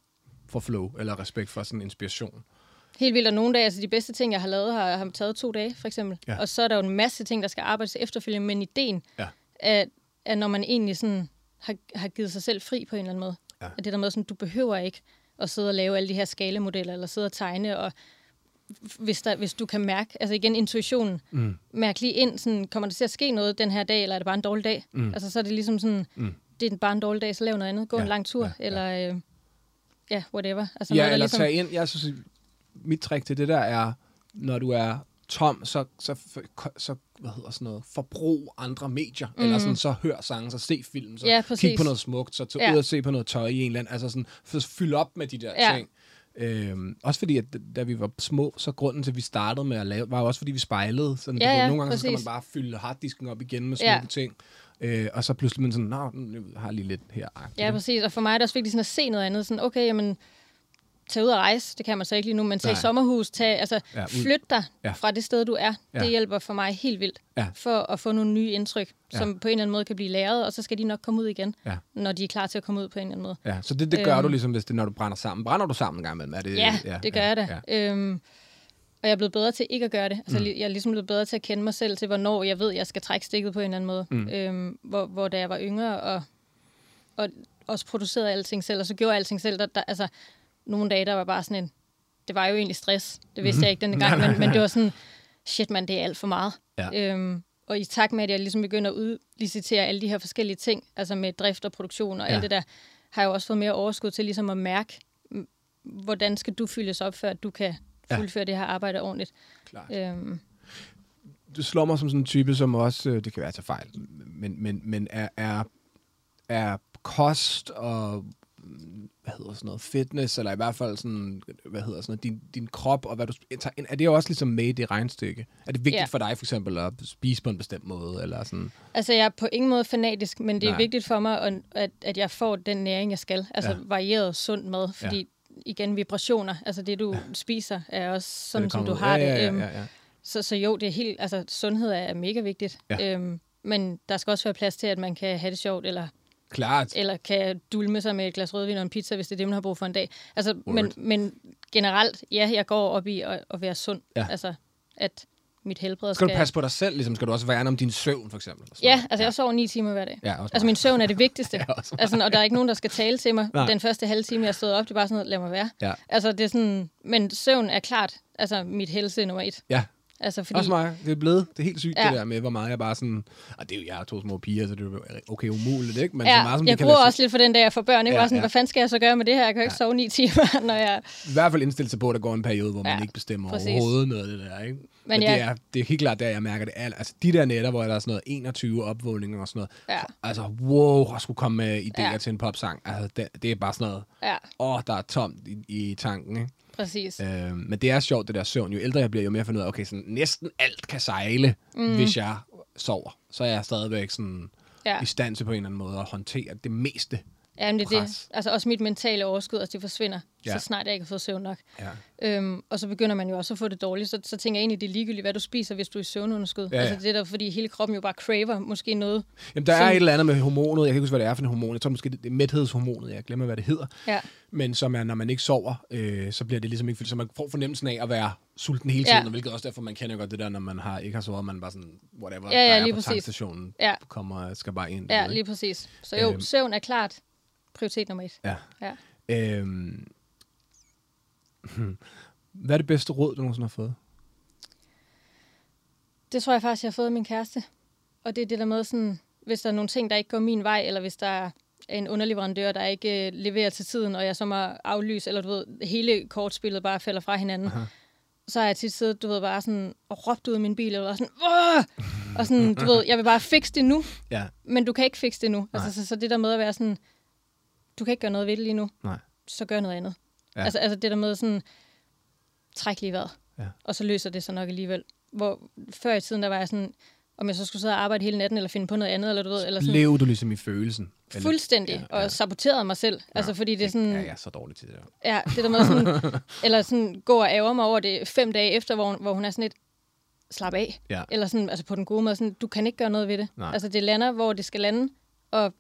for flow, eller respekt for sådan inspiration. Helt vildt, og nogle dage, altså de bedste ting, jeg har lavet, har, har taget to dage, for eksempel. Ja. Og så er der jo en masse ting, der skal arbejdes efterfølgende, men ideen Ja. er, er, når man egentlig sådan har, har givet sig selv fri på en eller anden måde. Ja. At det der med, sådan, du behøver ikke at sidde og lave alle de her skalemodeller, eller sidde og tegne, og hvis, der, hvis du kan mærke, altså igen intuitionen, Mm. mærke lige ind, sådan, kommer der til at ske noget den her dag, eller er det bare en dårlig dag? Mm. Altså så er det ligesom sådan, Mm. det er bare en dårlig dag, så lav noget andet. Gå Ja, en lang tur, ja, eller øh, ja, whatever. Altså Ja, noget, eller ligesom, tage ind. Jeg synes, mit trick til det der er, når du er tom, så, så, så hvad hedder sådan noget, forbrug andre medier, mm. eller sådan, så hør sange, så se film, så Ja, kig på noget smukt, så tage Ja. ud og se på noget tøj i en eller anden, altså sådan, at fylde op med de der Ja. ting. Øhm, også fordi, at da vi var små, så grunden til, at vi startede med at lave, var jo også fordi, vi spejlede. Sådan, Ja, ja, nogle gange så skal man bare fylde harddisken op igen med smukke Ja. ting. Øh, og så pludselig man sådan, nå, nu har jeg lige lidt her. Ja, præcis. Og for mig er det også vigtigt sådan at se noget andet. Sådan, okay, jamen, tag ud og rejse. Det kan man så ikke lige nu, men tag i Nej. sommerhus. Tag, altså, Ja, ja, ud. flyt dig Ja. ja. fra det sted, du er. Ja. Det hjælper for mig helt vildt. Ja. For at få nogle nye indtryk, Ja. som på en eller anden måde kan blive læret, og så skal de nok komme ud igen, Ja. når de er klar til at komme ud på en eller anden måde. Ja, så det, det gør Øhm. du ligesom, hvis det, når du brænder sammen. Brænder du sammen en gang imellem? Er det, Ja, det gør jeg da. Ja. Øhm, og jeg er blevet bedre til ikke at gøre det. Altså, Mm. Jeg er ligesom blevet bedre til at kende mig selv til, hvornår jeg ved, jeg skal trække stikket på en eller anden måde. Mm. Øhm, hvor, hvor da jeg var yngre og, og også producerede alting selv, og så gjorde jeg alting selv, der, der, altså, nogle dage, der var bare sådan en... Det var jo egentlig stress. Det vidste Mhm. jeg ikke denne gang, men, men det var sådan, shit man, det er alt for meget. Ja. Øhm, og i takt med, at jeg ligesom begynder at udlicitere alle de her forskellige ting, altså med drift og produktion og Ja. alt det der, har jeg jo også fået mere overskud til ligesom at mærke, mm, hvordan skal du fyldes op, før du kan Ja. fuldføre det her arbejde ordentligt. Klart. Øhm, Du slår mig som sådan en type, som også, øh, det kan være til fejl, men, men, men er, er, er kost og mm, hvad hedder sådan noget, fitness, eller i hvert fald sådan, hvad hedder sådan noget, din, din krop, og hvad du tager er det jo også ligesom med i det regnstykke? Er det vigtigt Ja. for dig for eksempel at spise på en bestemt måde, eller sådan? altså, jeg er på ingen måde fanatisk, men det er Nej. vigtigt for mig, at, at, jeg får den næring, jeg skal. Altså Ja. varieret, sund mad, fordi igen, vibrationer, altså det, du spiser, er også sådan, som du har ja, det. Ja, Øhm, ja, ja, ja. Så, så jo, det er helt, altså sundhed er mega vigtigt. Ja. Øhm, men der skal også være plads til, at man kan have det sjovt, eller, Klart. eller kan dulme sig med et glas rødvin og en pizza, hvis det er det, man har brug for en dag. Altså, men, Word. men generelt, ja, jeg går op i at, at være sund. Ja. Altså, at mit helbred Skal skal... du passe på dig selv, ligesom? Skal du også værne om din søvn, for eksempel? Ja, altså jeg sover ni timer hver dag. Ja, også Altså min søvn er det vigtigste. Ja, altså, og der er ikke nogen, der skal tale til mig. Nej. Den første halve time, jeg stod op, det er bare sådan noget, lad mig være. Ja. Altså det er sådan, men søvn er klart, altså mit helse nummer et. Ja, Altså, fordi, Også mig. Det er blevet. Det er helt sygt, ja. Det der med, hvor meget jeg bare sådan... Og det er jo jeg og to små piger, så det er jo okay umuligt, ikke? Men så ja, meget, som jeg lade også lidt for den dag, jeg får børn. Ikke? Ja, Ja, sådan, ja. Hvad fanden skal jeg så gøre med det her? Jeg kan jo ikke Ja. sove ni timer, når jeg... I hvert fald indstille sig på, at der går en periode, hvor man Ja, ikke bestemmer præcis. overhovedet noget af det der, ikke? Men, Men ja. det, er, det er helt klart der, jeg mærker det. Al- Altså, de der netter, hvor der er sådan noget 21 opvågninger og sådan noget. Ja. Altså, wow, at skulle komme med idéer ja. Til en popsang. Altså, det, det er bare sådan noget, Ja, åh, der er tomt i, i tanken, ikke? Præcis. Øh, men det er sjovt, det der søvn. Jo ældre jeg bliver, jo mere finder ud af, okay, sådan, næsten alt kan sejle, mm. hvis jeg sover. Så er jeg stadigvæk sådan Ja. i stand til på en eller anden måde at håndtere det meste. Ja, men det er det. Altså også mit mentale overskud, altså det forsvinder, Ja. så snart jeg ikke har fået søvn nok. Ja. Øhm, og så begynder man jo også at få det dårligt. Så, så tænker jeg egentlig, det er ligegyldigt, hvad du spiser, hvis du er i søvnunderskud. Ja, ja. Altså det er der, fordi hele kroppen jo bare craver måske noget. Jamen, der er et eller andet med hormonet. Jeg kan ikke huske, hvad det er for en hormon. Jeg tror måske, det er mæthedshormonet. Jeg glemmer, hvad det hedder. Ja, Men som er, når man ikke sover, øh, så bliver det ligesom ikke. Så man får fornemmelsen af at være sulten hele tiden. Ja. Hvilket også derfor, man kender godt det der, når man har, ikke har sovet, man bare sådan, whatever, Ja, ja, der er lige på præcis. tankstationen, Ja. kommer, skal bare ind. ja lige præcis. Så jo, Øhm. søvn er klart prioritet nummer et. Ja. Ja. Øhm, hvad er det bedste råd, du nogensinde har fået? Det tror jeg faktisk, jeg har fået af min kæreste. Og det er det der med sådan, hvis der er nogle ting, der ikke går min vej, eller hvis der er en underleverandør, der ikke øh, leverer til tiden, og jeg så må aflyse, eller du ved, hele kortspillet bare falder fra hinanden, Aha. så har jeg tit siddet, du ved, bare sådan, og råbt ud af min bil, eller sådan, Åh! og sådan, du ved, jeg vil bare fikse det nu, Ja, men du kan ikke fikse det nu. Nej. Altså, så, så det der med at være sådan, du kan ikke gøre noget ved det lige nu, nej. så gør noget andet. Ja. Ja. Altså, altså det der med sådan, træk lige vejret, Ja. og så løser det sig nok alligevel. Hvor før i tiden, der var jeg sådan, om jeg så skulle sidde og arbejde hele natten, eller finde på noget andet, eller du ved, eller sådan, Blev du ligesom i følelsen? Eller- fuldstændig, Ja, og ja. saboterede mig selv. Altså, fordi det er sådan, Ja, jeg er så dårlig til det. Ja, det der med sådan, eller sådan gå og ære mig over det fem dage efter, hvor, hvor hun er sådan lidt, slap af. Ja. Eller sådan, altså på den gode måde, sådan, du kan ikke gøre noget ved det. Nej. Altså det lander, hvor det skal lande, og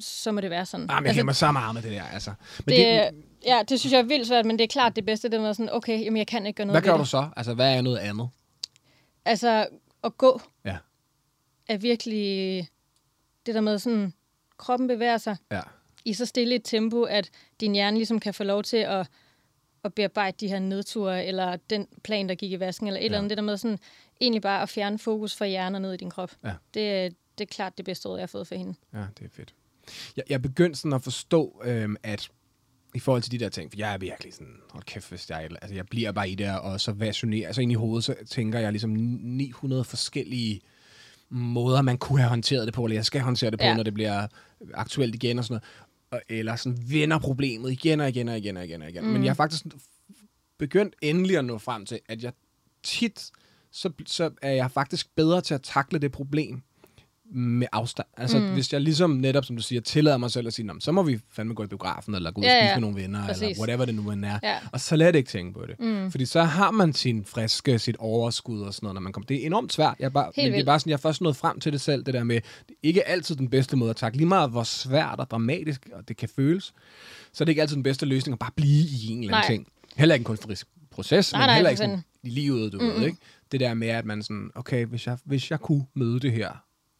så må det være sådan. Ah, men jeg altså, mig så meget med det der, altså. Men det, det, ja, det synes jeg er vildt svært, men det er klart det bedste, det med sådan, okay, jamen jeg kan ikke gøre noget hvad gør du så? Altså, hvad er noget andet? Altså, at gå Ja. er virkelig det der med sådan, kroppen bevæger sig Ja. i så stille et tempo, at din hjerne ligesom kan få lov til at, at bearbejde de her nedture, eller den plan, der gik i vasken, eller et Ja. eller andet. Det der med sådan, egentlig bare at fjerne fokus fra hjernen ned i din krop. Ja. Det, er- det er klart det bedste råd, jeg har fået for hende. Ja, det er fedt. Jeg, jeg begyndte sådan at forstå, øhm, at i forhold til de der ting, for jeg er virkelig sådan, hold kæft, hvis jeg, altså jeg bliver bare i det, og så versionerer, altså ind i hovedet, så tænker jeg ligesom 900 forskellige måder, man kunne have håndteret det på, eller jeg skal håndtere det på. Ja. når det bliver aktuelt igen og sådan noget. Og, eller sådan vender problemet igen og igen og igen og igen og igen. Mm. Men jeg har faktisk begyndt endelig at nå frem til, at jeg tit, så, så er jeg faktisk bedre til at takle det problem med afstand. Altså, mm. hvis jeg ligesom netop, som du siger, tillader mig selv at sige, "Nå, men så må vi fandme gå i biografen, eller gå ud og Ja, spise ja. med nogle venner, Præcis. eller whatever det nu end er. Ja. Og så lad ikke tænke på det. Mm. Fordi så har man sin friske, sit overskud og sådan noget, når man kommer. Det er enormt svært. Jeg er bare, men det er vildt. bare sådan, jeg er først nået frem til det selv, det der med, det er ikke altid den bedste måde at takle. Lige meget, hvor svært og dramatisk og det kan føles, så er det ikke altid den bedste løsning at bare blive i en eller anden Nej. ting. Heller ikke en kunstnerisk proces, Nej, men nej, heller ikke sådan i livet, du mm ved, ikke? Det der med, at man sådan, okay, hvis jeg, hvis jeg kunne møde det her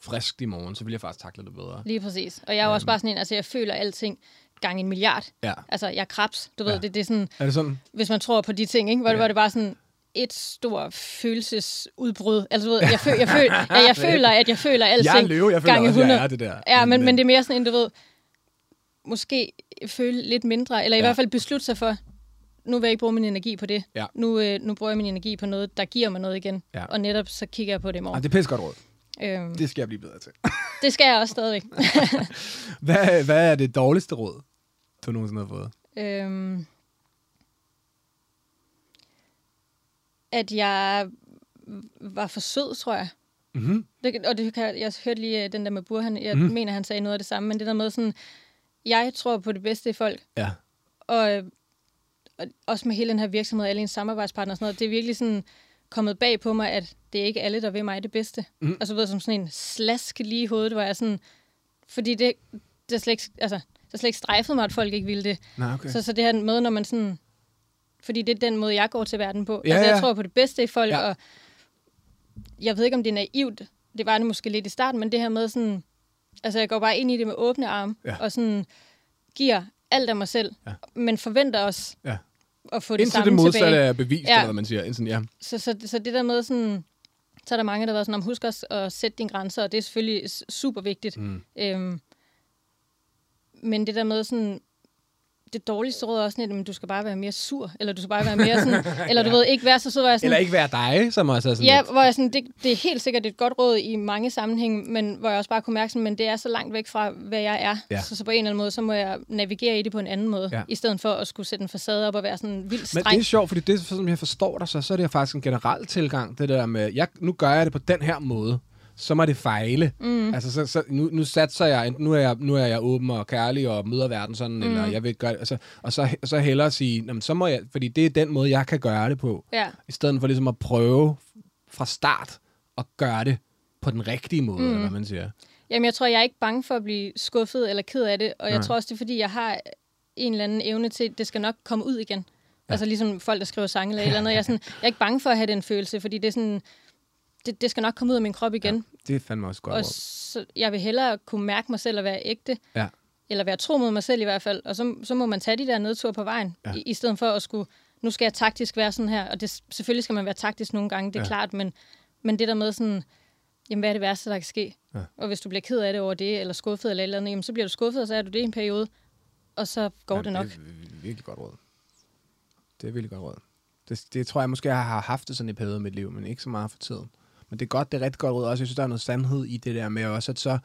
frisk i morgen, så ville jeg faktisk takle det bedre. Lige præcis. Og jeg er jo også bare sådan en, altså jeg føler alting gang en milliard. Ja. Altså jeg er krebs, du ved, Ja. det, det er sådan, Er det sådan? hvis man tror på de ting, ikke? Hvor, Ja. ja. hvor det bare sådan et stort følelsesudbrud. Altså, du ved, jeg, føl, jeg, føl, ja, jeg føler, at jeg føler alting Jeg er løve, jeg føler gange også, jeg 100. er det der. Ja, men, men det er mere sådan en, du ved, måske føle lidt mindre, eller i Ja. ja. hvert fald beslutte sig for, nu vil jeg ikke bruge min energi på det. Ja. Nu, øh, nu bruger jeg min energi på noget, der giver mig noget igen. Ja. Og netop så kigger jeg på det i morgen. det er pisse godt råd. Øhm, det. Skal jeg blive bedre til. det skal jeg også stadigvæk. hvad, hvad er det dårligste råd, du nogensinde har fået? øhm, at jeg var for sød, tror jeg. Mm-hmm. Det, og det kan, jeg hørte lige øh, den der med Burhan. Jeg Mhm. mm. mener, han sagde noget af det samme, men det der med sådan, jeg tror på det bedste i folk, Ja. og, og også med hele den her virksomhed, alle ens samarbejdspartnere og sådan noget, det er virkelig sådan kommet bag på mig, at det er ikke alle, der vil mig det bedste. Mm. Altså ved, som sådan en slask lige i hovedet, hvor jeg sådan, fordi det, det er slet ikke, altså, det er slet ikke strejfet mig, at folk ikke ville det. Nej, okay. Så, så det her med, når man sådan... Fordi det er den måde, jeg går til verden på. Ja, altså, jeg ja. tror på det bedste i folk, ja. og jeg ved ikke, om det er naivt. Det var det måske lidt i starten, men det her med sådan... Altså, jeg går bare ind i det med åbne arme, Ja. og sådan giver alt af mig selv, Ja. men forventer også Ja. At få det Indtil samme det modsatte tilbage. er bevist, Ja. eller hvad man siger. Indtil, ja. Så, så, så det der med sådan, så er der mange, der har været sådan, om husk også at sætte dine grænser, og det er selvfølgelig super vigtigt. Mm. Øhm, men det der med sådan, det dårligste råd er også sådan, at du skal bare være mere sur, eller du skal bare være mere sådan, eller du ved, ikke være så sød, hvor jeg sådan, Eller ikke være dig, som også er sådan Ja, lidt. hvor jeg sådan, det, det er helt sikkert et godt råd i mange sammenhænge, men hvor jeg også bare kunne mærke sådan, men det er så langt væk fra, hvad jeg er. Ja. Så, så på en eller anden måde, så må jeg navigere i det på en anden måde, Ja. i stedet for at skulle sætte en facade op og være sådan vildt Men streng. det er sjovt, fordi det, som jeg forstår dig, så, så er det faktisk en generel tilgang, det der med, jeg, nu gør jeg det på den her måde, så må det fejle. Mm. Altså, så, så, nu, nu satser jeg, enten nu er jeg, nu er jeg åben og kærlig og møder verden sådan, mm. eller jeg vil gøre det, altså, og så, så hellere sige, jamen, så må jeg, fordi det er den måde, jeg kan gøre det på, Ja. i stedet for ligesom at prøve fra start at gøre det på den rigtige måde, mm. eller hvad man siger. Jamen, jeg tror, jeg er ikke bange for at blive skuffet eller ked af det, og jeg Nej. tror også, det er, fordi jeg har en eller anden evne til, at det skal nok komme ud igen. Ja. Altså ligesom folk, der skriver sange eller et eller andet. Jeg er, sådan, jeg er ikke bange for at have den følelse, fordi det er sådan, det, det skal nok komme ud af min krop igen. Det er fandme også godt. Og så, jeg vil hellere kunne mærke mig selv og være ægte, Ja. eller være tro mod mig selv i hvert fald, og så, så må man tage de der nedtur på vejen, Ja. ja. i, i stedet for at skulle, nu skal jeg taktisk være sådan her, og det, selvfølgelig skal man være taktisk nogle gange, det er Ja. ja. klart, men, men det der med sådan, jamen hvad er det værste, der kan ske? Ja. Og hvis du bliver ked af det over det, eller skuffet eller eller andet, jamen så bliver du skuffet, og så er du det i en periode, og så går Ja, det nok. Det er virkelig godt råd. Det er virkelig godt råd. Det, det tror jeg måske, jeg har haft det sådan i perioder i mit liv, men ikke så meget for tiden. Men det er godt, det er rigtig godt råd. Også jeg synes, der er noget sandhed i det der med også, at så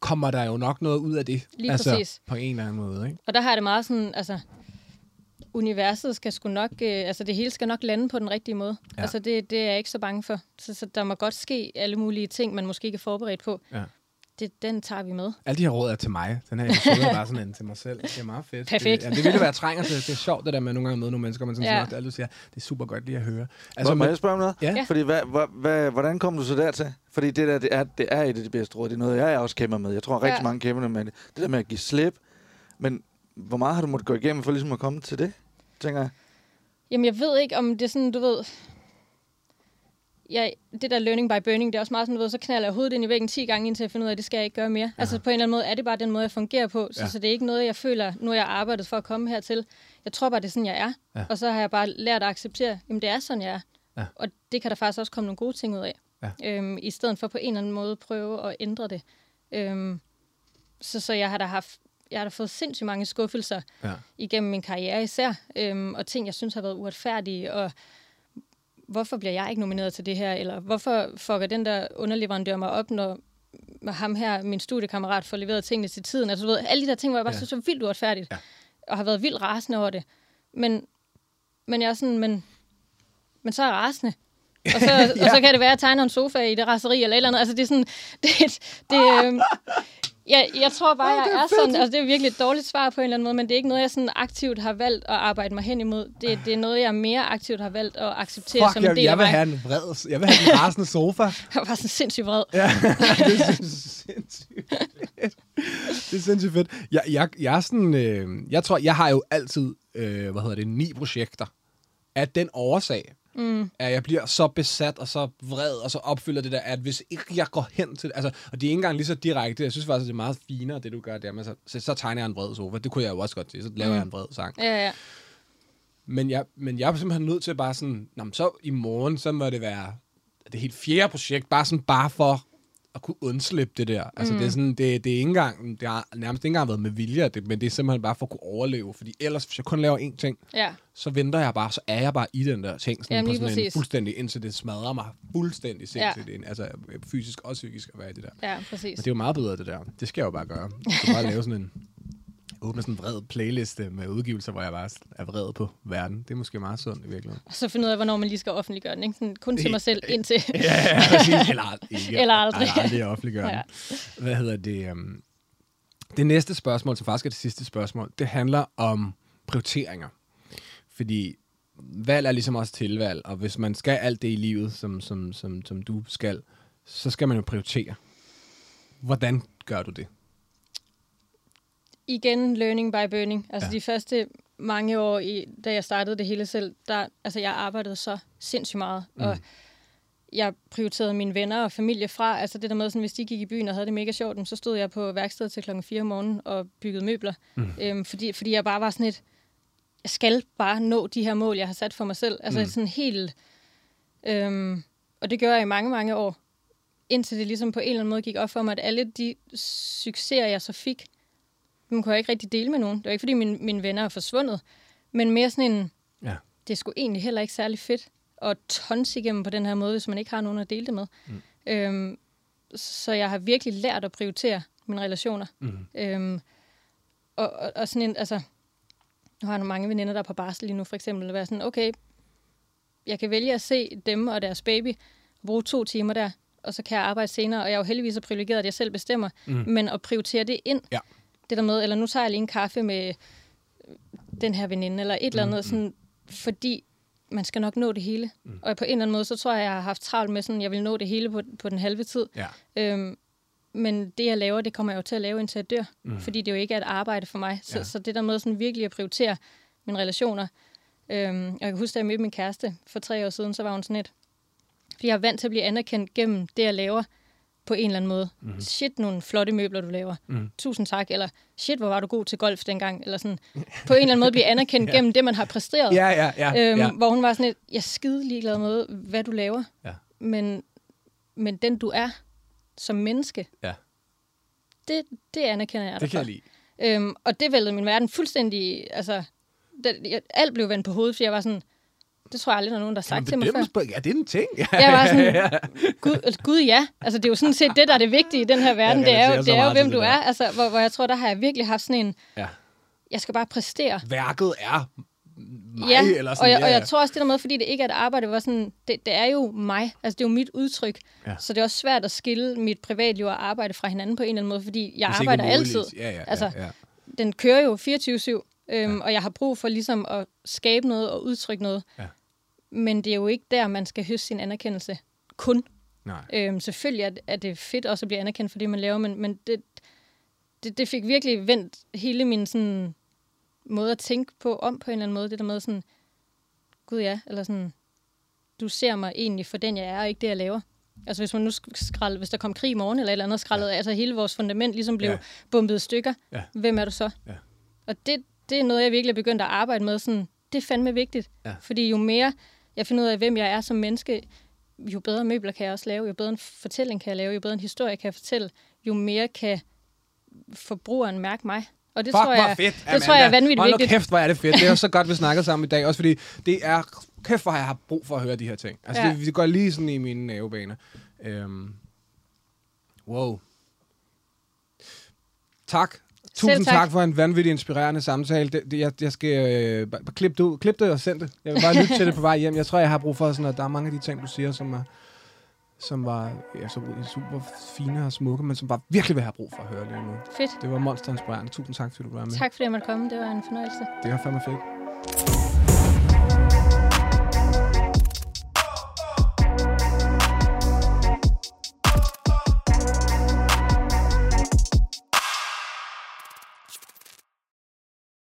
kommer der jo nok noget ud af det. Lige altså, præcis. på en eller anden måde, ikke? Og der har det meget sådan, altså, universet skal sgu nok, øh, altså det hele skal nok lande på den rigtige måde. Ja. Altså det, det er jeg ikke så bange for. Så, så der må godt ske alle mulige ting, man måske ikke er forberedt på. Ja. Det, den tager vi med. Alle de her råd er til mig. Den her episode er bare sådan en til mig selv. Det er meget fedt. Perfekt. Det, ja, det ville være trænger til. Det er sjovt, det der med at nogle gange møde nogle mennesker, man sådan Ja. ja. sagt, alle siger, det er super godt lige at høre. Altså, må men- jeg spørge om noget? Ja. Ja. Fordi hvad, hvad, hvad, hvordan kom du så dertil? Fordi det der, det er, det er et af de bedste råd. Det er noget, jeg også kæmper med. Jeg tror, rigtig Ja. mange kæmper med det. Det der med at give slip. Men hvor meget har du måttet gå igennem for ligesom at komme til det, tænker jeg? Jamen jeg ved ikke, om det er sådan, du ved... Jeg, det der learning by burning, det er også meget sådan, du ved, så knalder jeg hovedet ind i væggen 10 gange, indtil jeg finder ud af, at det skal jeg ikke gøre mere. Ja. Altså på en eller anden måde er det bare den måde, jeg fungerer på. Så, Ja. så det er ikke noget, jeg føler, nu har jeg arbejdet for at komme hertil. Jeg tror bare, det er sådan, jeg er. Ja. Og så har jeg bare lært at acceptere, jamen det er sådan, jeg er. Ja. Og det kan der faktisk også komme nogle gode ting ud af. Ja. Øhm, I stedet for på en eller anden måde prøve at ændre det. Øhm, så, så jeg har da haft jeg har da fået sindssygt mange skuffelser Ja. igennem min karriere især, øhm, og ting, jeg synes har været uretfærdige, og hvorfor bliver jeg ikke nomineret til det her, eller hvorfor fucker den der underleverandør mig op, når ham her, min studiekammerat, får leveret tingene til tiden. Altså, du ved, alle de der ting, hvor jeg bare Ja. synes, var vildt uretfærdigt, Ja. og har været vildt rasende over det. Men, men jeg er sådan, men, men så er jeg rasende. Og så, ja. og så kan det være, at jeg tegner en sofa i det raseri eller et eller andet. Altså, det er sådan, det, det, øhm, jeg, jeg tror bare, jeg er, sådan, altså det er virkelig et dårligt svar på en eller anden måde, men det er ikke noget, jeg sådan aktivt har valgt at arbejde mig hen imod. Det, det er noget, jeg mere aktivt har valgt at acceptere Fuck, som en jeg, del jeg vil have en vred, jeg vil have en rasende sofa. Jeg var sådan sindssygt vred. Ja, det er sindssygt fedt. Det er sindssygt fedt. Jeg, jeg, jeg er sådan, øh, jeg tror, jeg har jo altid, øh, hvad hedder det, ni projekter. Af den årsag, mm. at jeg bliver så besat og så vred, og så opfylder det der, at hvis ikke jeg går hen til altså, og det er ikke engang lige så direkte, jeg synes faktisk, det er meget finere, det du gør der, men så, så, så tegner jeg en vred sofa, det kunne jeg jo også godt til, så laver mm. jeg en vred sang. Ja, ja. Men jeg, men jeg er simpelthen nødt til bare sådan, Nå, så i morgen, så må det være det helt fjerde projekt, bare sådan bare for at kunne undslippe det der. Altså, mm. det er sådan, det, det er ikke engang, det har nærmest ikke engang været med vilje, det, men det er simpelthen bare for at kunne overleve, fordi ellers, hvis jeg kun laver én ting, ja. så venter jeg bare, så er jeg bare i den der ting, sådan Jamen, på sådan en fuldstændig, indtil det smadrer mig fuldstændig sindssygt, ja. altså fysisk og psykisk at være i det der. Ja, præcis. Men det er jo meget bedre, det der. Det skal jeg jo bare gøre. Jeg skal bare lave sådan en åbne sådan en vred playliste med udgivelser, hvor jeg bare er vred på verden. Det er måske meget sundt i virkeligheden. Og så finde ud af, hvornår man lige skal offentliggøre den. Ikke? Sådan, kun til mig selv indtil... Ja, ja, præcis. Eller, ikke, Eller aldrig. Eller aldrig offentliggøre Ja. den. Hvad hedder det? Um, det næste spørgsmål, som faktisk er det sidste spørgsmål, det handler om prioriteringer. Fordi valg er ligesom også tilvalg, og hvis man skal alt det i livet, som, som, som, som du skal, så skal man jo prioritere. Hvordan gør du det? Igen learning by burning. Altså Ja. de første mange år, i, da jeg startede det hele selv, der, altså jeg arbejdede så sindssygt meget, mm. og jeg prioriterede mine venner og familie fra. Altså det der med, sådan, hvis de gik i byen og havde det mega sjovt, så stod jeg på værkstedet til klokken 4 om morgenen og byggede møbler. Mm. Øhm, fordi, fordi jeg bare var sådan et, jeg skal bare nå de her mål, jeg har sat for mig selv. Altså mm. sådan helt... Øhm, og det gjorde jeg i mange, mange år. Indtil det ligesom på en eller anden måde gik op for mig, at alle de succeser, jeg så fik, dem kunne jeg ikke rigtig dele med nogen. Det var ikke, fordi mine, mine venner er forsvundet, men mere sådan en... Ja. Det er sgu egentlig heller ikke særlig fedt at tonse igennem på den her måde, hvis man ikke har nogen at dele det med. Mm. Øhm, så jeg har virkelig lært at prioritere mine relationer. Mm. Øhm, og, og, og sådan en, altså, nu har jeg mange veninder, der er på barsel lige nu, for eksempel, at være sådan, okay, jeg kan vælge at se dem og deres baby, og bruge to timer der, og så kan jeg arbejde senere, og jeg er jo heldigvis så privilegeret, at jeg selv bestemmer, mm. men at prioritere det ind, Ja. Det der med, eller nu tager jeg lige en kaffe med den her veninde, eller et eller Mm, andet, sådan, fordi man skal nok nå det hele. Mm. Og på en eller anden måde, så tror jeg, jeg har haft travlt med sådan, jeg vil nå det hele på, på den halve tid. Ja. Øhm, men det, jeg laver, det kommer jeg jo til at lave, indtil jeg dør. Mm. Fordi det jo ikke er et arbejde for mig. Så, Ja. så det der med sådan virkelig at prioritere mine relationer. Øhm, jeg kan huske, da jeg mødte min kæreste for tre år siden, så var hun sådan et... Fordi jeg er vant til at blive anerkendt gennem det, jeg laver på en eller anden måde. Mm. Shit, nogle flotte møbler, du laver. Mm. Tusind tak. Eller shit, hvor var du god til golf dengang. Eller sådan. På en eller anden måde blive anerkendt ja. gennem det, man har præsteret. Ja, ja, ja. Øhm, ja. Hvor hun var sådan et, jeg er skide ligeglad med, hvad du laver. Ja. Men, men den, du er som menneske, Ja. det, det anerkender jeg Det dig kan for. jeg lide. Øhm, og det væltede min verden fuldstændig... Altså, det, jeg, alt blev vendt på hovedet, fordi jeg var sådan... Det tror jeg aldrig, der er nogen, der har sagt til mig før. på- Ja, det er en ting. Ja. Jeg var sådan, Gud, altså, Gud ja. Altså, det er jo sådan set det, der er det vigtige i den her verden. Det er jo, det er jo hvem du er. Altså, hvor, hvor jeg tror, der har jeg virkelig haft sådan en... ja. Jeg skal bare præstere. Værket er mig, ja, eller sådan. og, jeg, ja, og jeg tror også, det der med, fordi det ikke er et arbejde, var sådan, det, det er jo mig. Altså, det er jo mit udtryk. Ja. Så det er også svært at skille mit privatliv og arbejde fra hinanden på en eller anden måde, fordi jeg Hvis arbejder altid. Ja, ja, Altså, ja, ja. Den kører jo 24-7, øhm, ja. og jeg har brug for ligesom at skabe noget og udtrykke noget. Ja. Men det er jo ikke der, man skal høste sin anerkendelse. Kun. Nej. Øhm, selvfølgelig er, er det fedt også at blive anerkendt for det, man laver, men, men det, det, det fik virkelig vendt hele min sådan, måde at tænke på om på en eller anden måde. Det der med sådan, gud ja, eller sådan, du ser mig egentlig for den, jeg er, og ikke det, jeg laver. Altså hvis man nu sk- skrald, hvis der kom krig i morgen, eller et eller andet skraldet, ja. altså hele vores fundament ligesom blev ja. bumpet i stykker. Ja. Hvem er du så? Ja. Og det, det er noget, jeg virkelig er begyndt at arbejde med. Sådan, det er fandme vigtigt. Ja. Fordi jo mere jeg finder ud af, hvem jeg er som menneske, jo bedre møbler kan jeg også lave, jo bedre en fortælling kan jeg lave, jo bedre en historie kan jeg fortælle, jo mere kan forbrugeren mærke mig. Og det Fuck, tror jeg, fedt, det tror jeg er vanvittigt Hold vigtigt. kæft, hvor er det fedt. Det er så godt, vi snakker sammen i dag. Også fordi det er... Kæft, hvor jeg har brug for at høre de her ting. Altså, Ja. det, det går lige sådan i mine nervebaner. Øhm. Wow. Tak. Tusind tak. tak. tak for en vanvittig inspirerende samtale. Det, det, jeg, jeg skal øh, bare- klippe det ud. Klip det og send det. Jeg vil bare lytte til det på vej hjem. Jeg tror, jeg har brug for sådan, at der er mange af de ting, du siger, som er som var ja, så super fine og smukke, men som bare virkelig vil have brug for at høre lige nu. Fedt. Det var monsterinspirerende. Tusind tak, fordi du var med. Tak fordi jeg måtte komme. Det var en fornøjelse. Det var fandme fedt.